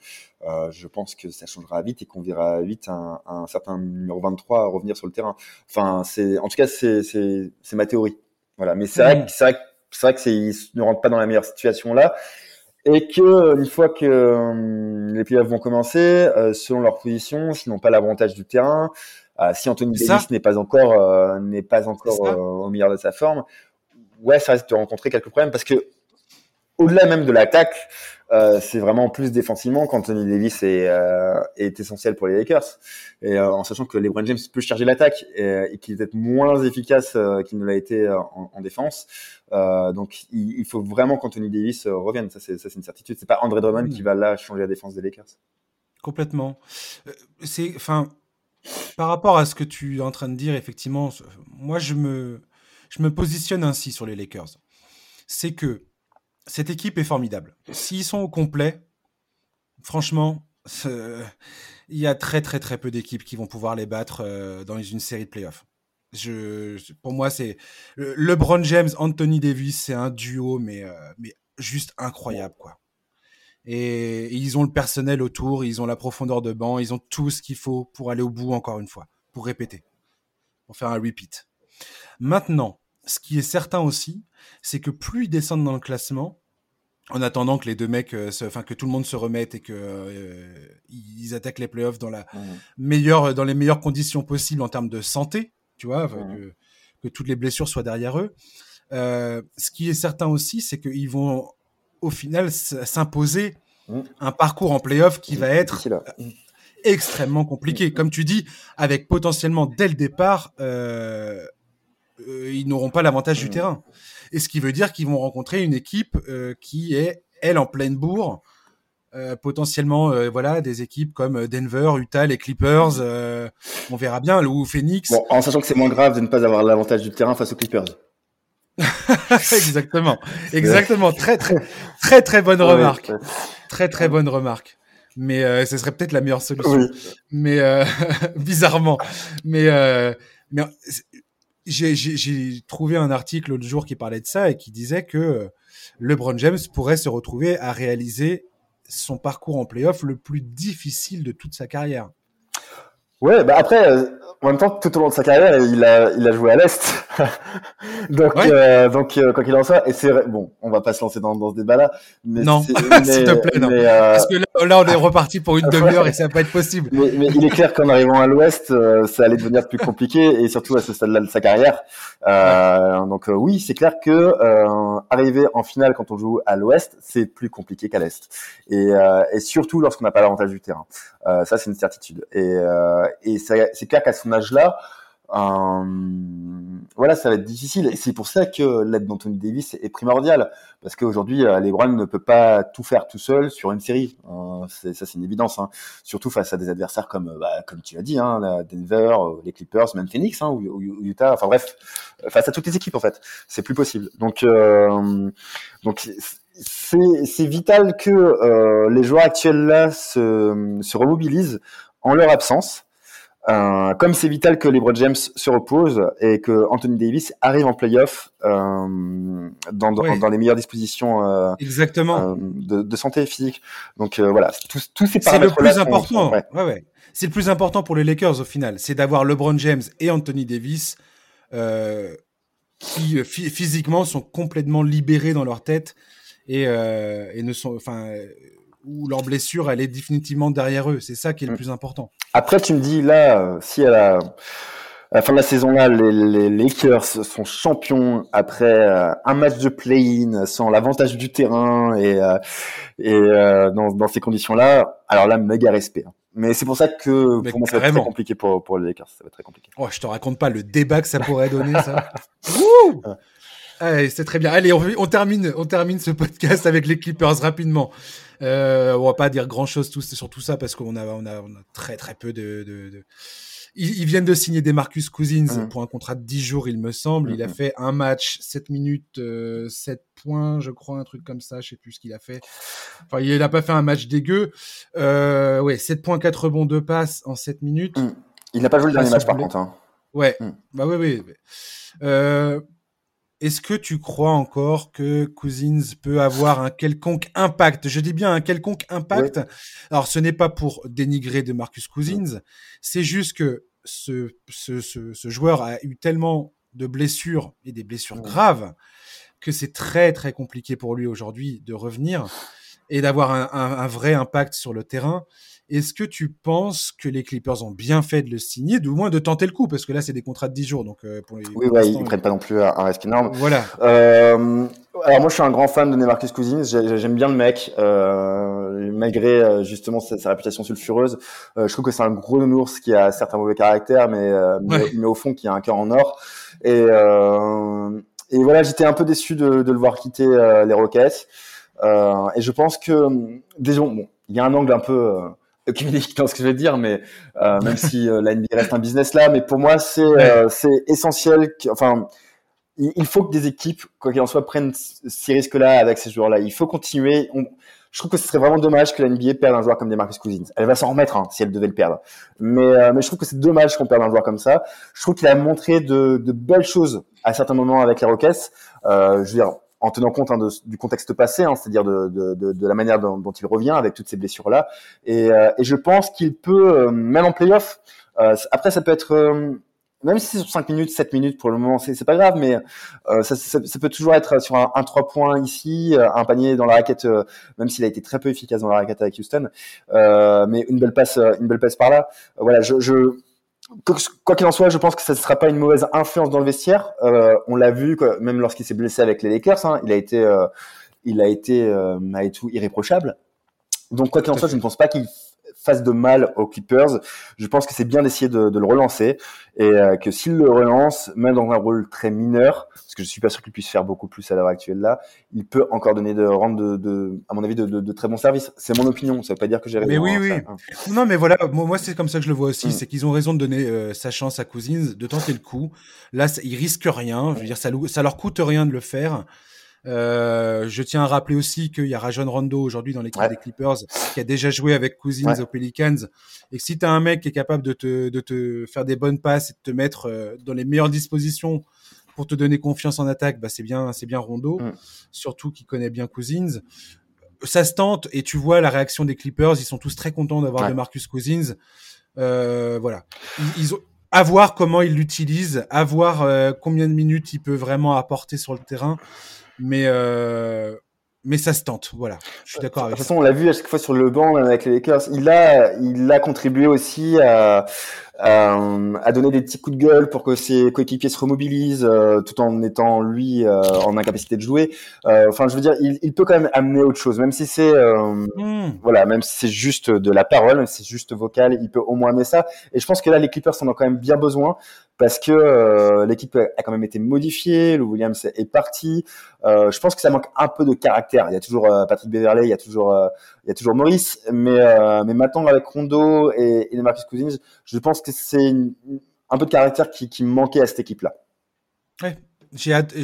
euh, je pense que ça changera vite et qu'on verra vite un, un certain numéro 23 revenir sur le terrain. Enfin, c'est en tout cas c'est c'est ma théorie. Voilà, mais c'est vrai, c'est vrai, c'est vrai que c'est ne rentrent pas dans la meilleure situation là et que une fois que euh, les playoffs vont commencer, euh, selon leur position, s'ils n'ont pas l'avantage du terrain, euh, si Anthony Davis n'est pas encore n'est pas encore au meilleur de sa forme, ouais, ça risque de rencontrer quelques problèmes parce que au-delà même de l'attaque, euh, c'est vraiment plus défensivement qu'Anthony Davis est, euh, est essentiel pour les Lakers. Et euh, en sachant que LeBron James peut charger l'attaque et, et qu'il est peut-être moins efficace qu'il ne l'a été en, en défense. donc il, il, faut vraiment qu'Anthony Davis revienne. Ça c'est, ça, c'est une certitude. C'est pas André Drummond qui va là changer la défense des Lakers. Complètement. C'est, enfin, par rapport à ce que tu es en train de dire, effectivement, moi je me, je me positionne ainsi sur les Lakers. C'est que cette équipe est formidable. S'ils sont au complet, franchement, il y a très très très peu d'équipes qui vont pouvoir les battre euh, dans une série de playoffs. Pour moi, c'est LeBron James, Anthony Davis, c'est un duo, mais, euh, mais juste incroyable, quoi. Et, et, ils ont le personnel autour, ils ont la profondeur de banc, ils ont tout ce qu'il faut pour aller au bout, encore une fois, pour répéter, pour faire un repeat. Maintenant, ce qui est certain aussi, c'est que plus ils descendent dans le classement, en attendant que les deux mecs, euh, enfin que tout le monde se remette et que euh, ils attaquent les playoffs dans la mmh. meilleure, dans les meilleures conditions possibles en termes de santé, tu vois, mmh. que, toutes les blessures soient derrière eux. Euh, ce qui est certain aussi, c'est qu'ils vont au final s'imposer mmh. un parcours en playoff qui va être extrêmement compliqué. Comme tu dis, avec potentiellement dès le départ euh, ils n'auront pas l'avantage du terrain. Et ce qui veut dire qu'ils vont rencontrer une équipe euh, qui est, elle, en pleine bourre. Euh, potentiellement voilà des équipes comme Denver, Utah, les Clippers, on verra bien ou Phoenix. Bon, en sachant que c'est moins grave de ne pas avoir l'avantage du terrain face aux Clippers. [laughs] exactement, [laughs] exactement, très très très très bonne remarque, très très bonne remarque. Mais ce serait peut-être la meilleure solution. Mais [laughs] bizarrement, mais mais j'ai trouvé un article l'autre jour qui parlait de ça et qui disait que euh, LeBron James pourrait se retrouver à réaliser son parcours en playoff le plus difficile de toute sa carrière. Ouais, bah après, euh, en même temps, tout au long de sa carrière, il a, il a joué à l'Est. [laughs] donc, euh, donc euh, quoi qu'il en soit, et c'est bon, on va pas se lancer dans, dans ce débat-là. Mais non, [laughs] s'il te plaît, non. Mais. Parce que là, on est reparti pour une demi-heure et ça va pas être possible. Mais, mais il est clair qu'en arrivant à l'Ouest, euh, ça allait devenir plus compliqué, et surtout à ce stade-là de sa carrière. donc oui, c'est clair que arriver en finale quand on joue à l'Ouest, c'est plus compliqué qu'à l'Est. Et, et surtout lorsqu'on n'a pas l'avantage du terrain. ça, c'est une certitude. Et, et c'est clair qu'à son âge-là, euh, voilà, ça va être difficile. Et c'est pour ça que l'aide d'Anthony Davis est primordiale. Parce qu'aujourd'hui, euh, LeBron ne peut pas tout faire tout seul sur une série. Euh, ça, c'est une évidence. Hein. Surtout face à des adversaires comme, euh, bah, comme tu l'as dit, hein, Denver, les Clippers, même Phoenix, hein, ou, Utah. Enfin bref, face à toutes les équipes, en fait. C'est plus possible. Donc, donc c'est vital que les joueurs actuels là se, se remobilisent en leur absence euh, comme c'est vital que LeBron James se repose et que Anthony Davis arrive en playoff euh, dans, dans, dans, les meilleures dispositions euh, Exactement. De, de, santé physique. Donc voilà, tous ces C'est le plus important. ouais. Ouais, ouais. C'est le plus important pour les Lakers au final, c'est d'avoir LeBron James et Anthony Davis qui physiquement sont complètement libérés dans leur tête et, et ne sont, enfin où leur blessure, elle est définitivement derrière eux. C'est ça qui est le mm. plus important. Après, tu me dis, là, euh, si à la, la fin de la saison, là, les, les Lakers sont champions après euh, un match de play-in, sans l'avantage du terrain et, euh, et dans, dans, ces conditions-là, alors là, méga respect. Hein. Mais c'est pour ça que pour moi, ça va être très compliqué pour, pour les Lakers. Ça va être très compliqué. Oh, je te raconte pas le débat que ça pourrait donner, ça. [laughs] Allez, c'est très bien. Allez, on, termine, on termine ce podcast avec les Clippers rapidement. Euh, on va pas dire grand chose sur tout ça parce qu'on a, on a, on a très très peu de, de, de... Ils, viennent de signer des Marcus Cousins mmh. pour un contrat de 10 jours, il me semble. Il a mmh. fait un match, 7 minutes, 7 euh, points, je crois, un truc comme ça. Je sais plus ce qu'il a fait. Enfin, il n'a pas fait un match dégueu. Euh, ouais, 7 points, 4 rebonds, 2 passes en 7 minutes. Mmh. Il n'a pas joué le dernier match, par contre. Hein. Ouais, bah oui, oui. Euh, est-ce que tu crois encore que Cousins peut avoir un quelconque impact? Je dis bien un quelconque impact. Alors, ce n'est pas pour dénigrer de Marcus Cousins, c'est juste que ce, ce, ce, joueur a eu tellement de blessures et des blessures graves que c'est très très compliqué pour lui aujourd'hui de revenir et d'avoir un, un, vrai impact sur le terrain. Est-ce que tu penses que les Clippers ont bien fait de le signer, du moins de tenter le coup, parce que là c'est des contrats de 10 jours, donc euh, pour les. Oui, ouais, ils ne prennent pas non plus un risque énorme. Voilà. Euh, alors moi je suis un grand fan de Nemarcus Cousins, j'aime bien le mec, euh, malgré euh, justement sa, réputation sulfureuse. Euh, je trouve que c'est un gros nounours qui a certains mauvais caractères, mais, mais, au fond qui a un cœur en or. Et, et voilà, j'étais un peu déçu de, de le voir quitter les Rockets. Et je pense que, disons, bon, il y a un angle un peu communique dans ce que je vais dire, mais euh, même si euh, la NBA reste un business là, mais pour moi c'est euh, c'est essentiel. enfin, il, faut que des équipes, quoi qu'il en soit, prennent ces risques-là avec ces joueurs-là. Il faut continuer. je trouve que ce serait vraiment dommage que la NBA perde un joueur comme des Marcus Cousins. Elle va s'en remettre hein, si elle devait le perdre. Mais, euh, mais je trouve que c'est dommage qu'on perde un joueur comme ça. Je trouve qu'il a montré de, de, belles choses à certains moments avec les Rockets. Euh, je veux dire, en tenant compte hein, de, du contexte passé, hein, c'est-à-dire de, de, de, la manière dont, dont, il revient avec toutes ces blessures-là. Et, euh, et, je pense qu'il peut, euh, même en playoff, euh, après ça peut être, euh, même si c'est sur 5 minutes, 7 minutes pour le moment, c'est pas grave, mais ça, ça, ça, peut toujours être sur un, un 3 points ici, un panier dans la raquette, même s'il a été très peu efficace dans la raquette avec Houston, mais une belle passe, une belle passe par là. voilà, je, je quoi qu'il en soit, je pense que ça ne sera pas une mauvaise influence dans le vestiaire. Euh, on l'a vu, même lorsqu'il s'est blessé avec les Lakers, hein, il a été, euh, il a été euh, tout irréprochable. Donc quoi qu'il en soit, je ne pense pas qu'il fasse de mal aux Clippers. Je pense que c'est bien d'essayer de, de, le relancer et euh, que s'il le relance, même dans un rôle très mineur, parce que je suis pas sûr qu'il puisse faire beaucoup plus à l'heure actuelle là, il peut encore donner de rendre de, de à mon avis de, de, très bons services. C'est mon opinion, ça veut pas dire que j'ai raison. Mais oui, hein, oui. Non, mais voilà, moi, c'est comme ça que je le vois aussi, mm. c'est qu'ils ont raison de donner euh, sa chance à Cousins, de tenter le coup. Là, ils risquent rien. Je veux dire, ça, ça leur coûte rien de le faire. Euh, je tiens à rappeler aussi qu'il y a Rajon Rondo aujourd'hui dans l'équipe des Clippers qui a déjà joué avec Cousins aux Pelicans. Et que si tu as un mec qui est capable de te, de te faire des bonnes passes et de te mettre euh, dans les meilleures dispositions pour te donner confiance en attaque, bah c'est bien, c'est bien Rondo, mm. surtout qui connaît bien Cousins. Ça se tente et tu vois la réaction des Clippers, ils sont tous très contents d'avoir de Marcus Cousins. Euh, voilà, ils, ont à voir comment ils l'utilisent, à voir euh, combien de minutes il peut vraiment apporter sur le terrain mais euh, mais ça se tente, voilà. Je suis d'accord avec. De toute façon, on l'a vu à chaque fois sur le banc avec les Lakers. Il a, il a contribué aussi à, euh, à donner des petits coups de gueule pour que ses coéquipiers se remobilisent euh, tout en étant lui euh, en incapacité de jouer. Euh, enfin, je veux dire, il, il, peut quand même amener autre chose, même si c'est mmh. voilà, même si c'est juste de la parole, même si c'est juste vocal, il peut au moins amener ça. Et je pense que là, les Clippers en ont quand même bien besoin parce que l'équipe a quand même été modifiée, le Williams est parti. je pense que ça manque un peu de caractère. Il y a toujours Patrick Beverley, il y a toujours il y a toujours Maurice, mais mais maintenant avec Rondo et, et Marcus Cousins, je pense que c'est un peu de caractère qui, me manquait à cette équipe-là. Ouais, j'ai hâte,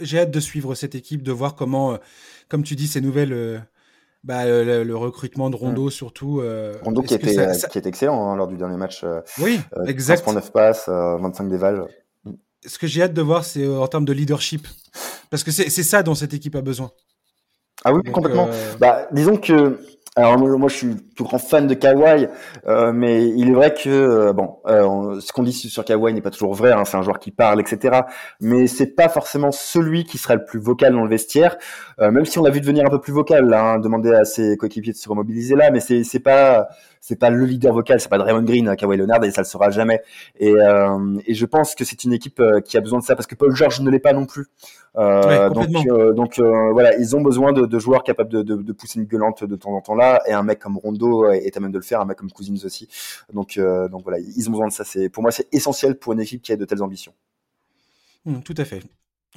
j'ai hâte de suivre cette équipe, de voir comment, euh, comme tu dis, ces nouvelles. Euh, bah, le, recrutement de Rondo mm. surtout. Euh, Rondo qui était, qui est excellent hein, lors du dernier match. oui, exact. 9 passes, 25 dévals. Ce que j'ai hâte de voir, c'est en termes de leadership. Parce que c'est ça dont cette équipe a besoin. Ah oui, complètement. Bah, disons que alors moi, je suis tout grand fan de Kawhi, euh, mais il est vrai que euh, bon, euh, ce qu'on dit sur Kawhi n'est pas toujours vrai. Hein, c'est un joueur qui parle, etc. Mais c'est pas forcément celui qui sera le plus vocal dans le vestiaire. Euh, même si on l'a vu devenir un peu plus vocal, là, hein, demander à ses coéquipiers de se remobiliser là, mais c'est c'est pas c'est pas le leader vocal, c'est pas Draymond Green, Kawhi Leonard, et ça le sera jamais. Et, euh, et je pense que c'est une équipe euh, qui a besoin de ça parce que Paul George ne l'est pas non plus. Euh, donc, euh, donc voilà, ils ont besoin de, de joueurs capables de, de, de, pousser une gueulante de temps en temps là, et un mec comme Rondo est à même de le faire, un mec comme Cousins aussi. Donc, donc voilà, ils ont besoin de ça. C'est pour moi c'est essentiel pour une équipe qui a de telles ambitions. Mmh, tout à fait.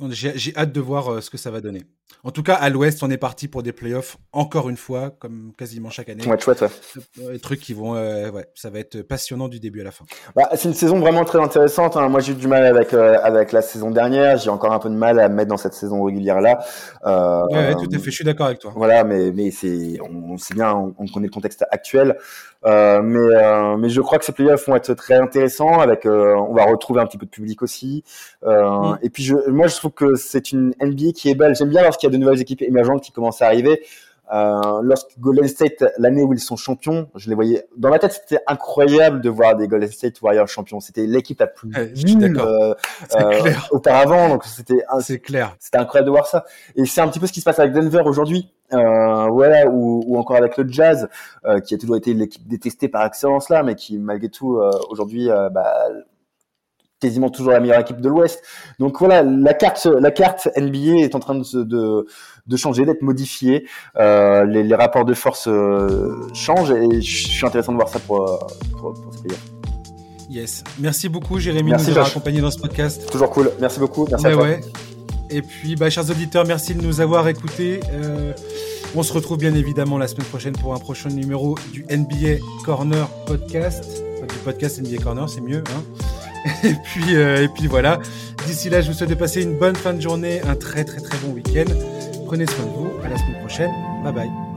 J'ai hâte de voir ce que ça va donner. En tout cas, à l'Ouest, on est parti pour des playoffs encore une fois, comme quasiment chaque année. Ouais, chouette, ouais. Des trucs qui vont, euh, ouais, ça va être passionnant du début à la fin. Bah, c'est une saison vraiment très intéressante. Hein. Moi, j'ai eu du mal avec euh, avec la saison dernière. J'ai encore un peu de mal à me mettre dans cette saison régulière là. Euh, ouais, tout à fait. Je suis d'accord avec toi. Voilà, mais mais c'est, on, sait bien, on, on, connaît le contexte actuel. Euh, mais euh, mais je crois que ces playoffs vont être très intéressants. Avec, euh, on va retrouver un petit peu de public aussi. Mm. Et puis je, moi, je trouve que c'est une NBA qui est belle. J'aime bien lorsqu'il y a de nouvelles équipes émergentes qui commencent à arriver. Euh, lorsque Golden State, l'année où ils sont champions, je les voyais dans ma tête, c'était incroyable de voir des Golden State Warriors champions. C'était l'équipe la plus nulle euh, euh, auparavant, donc c'était c'est clair. C'était incroyable de voir ça. Et c'est un petit peu ce qui se passe avec Denver aujourd'hui. Voilà, ou, ou, encore avec le Jazz, qui a toujours été l'équipe détestée par excellence là, mais qui malgré tout aujourd'hui bah, quasiment toujours la meilleure équipe de l'Ouest. Donc voilà, la carte, la carte NBA est en train de, de, de changer, d'être modifiée. Euh, les, les, rapports de force euh, changent et je suis intéressant de voir ça pour, pour, pour ce pays. Yes. Merci beaucoup, Jérémy, merci, de nous avoir accompagnés dans ce podcast. Toujours cool. Merci beaucoup. Merci à toi. Ouais. Et puis, bah, chers auditeurs, merci de nous avoir écoutés. Euh, on se retrouve bien évidemment la semaine prochaine pour un prochain numéro du NBA Corner Podcast. Enfin, du podcast NBA Corner, c'est mieux. Hein [laughs] et puis, euh, et puis voilà. D'ici là, je vous souhaite de passer une bonne fin de journée, un très très très bon week-end. Prenez soin de vous. À la semaine prochaine. Bye bye.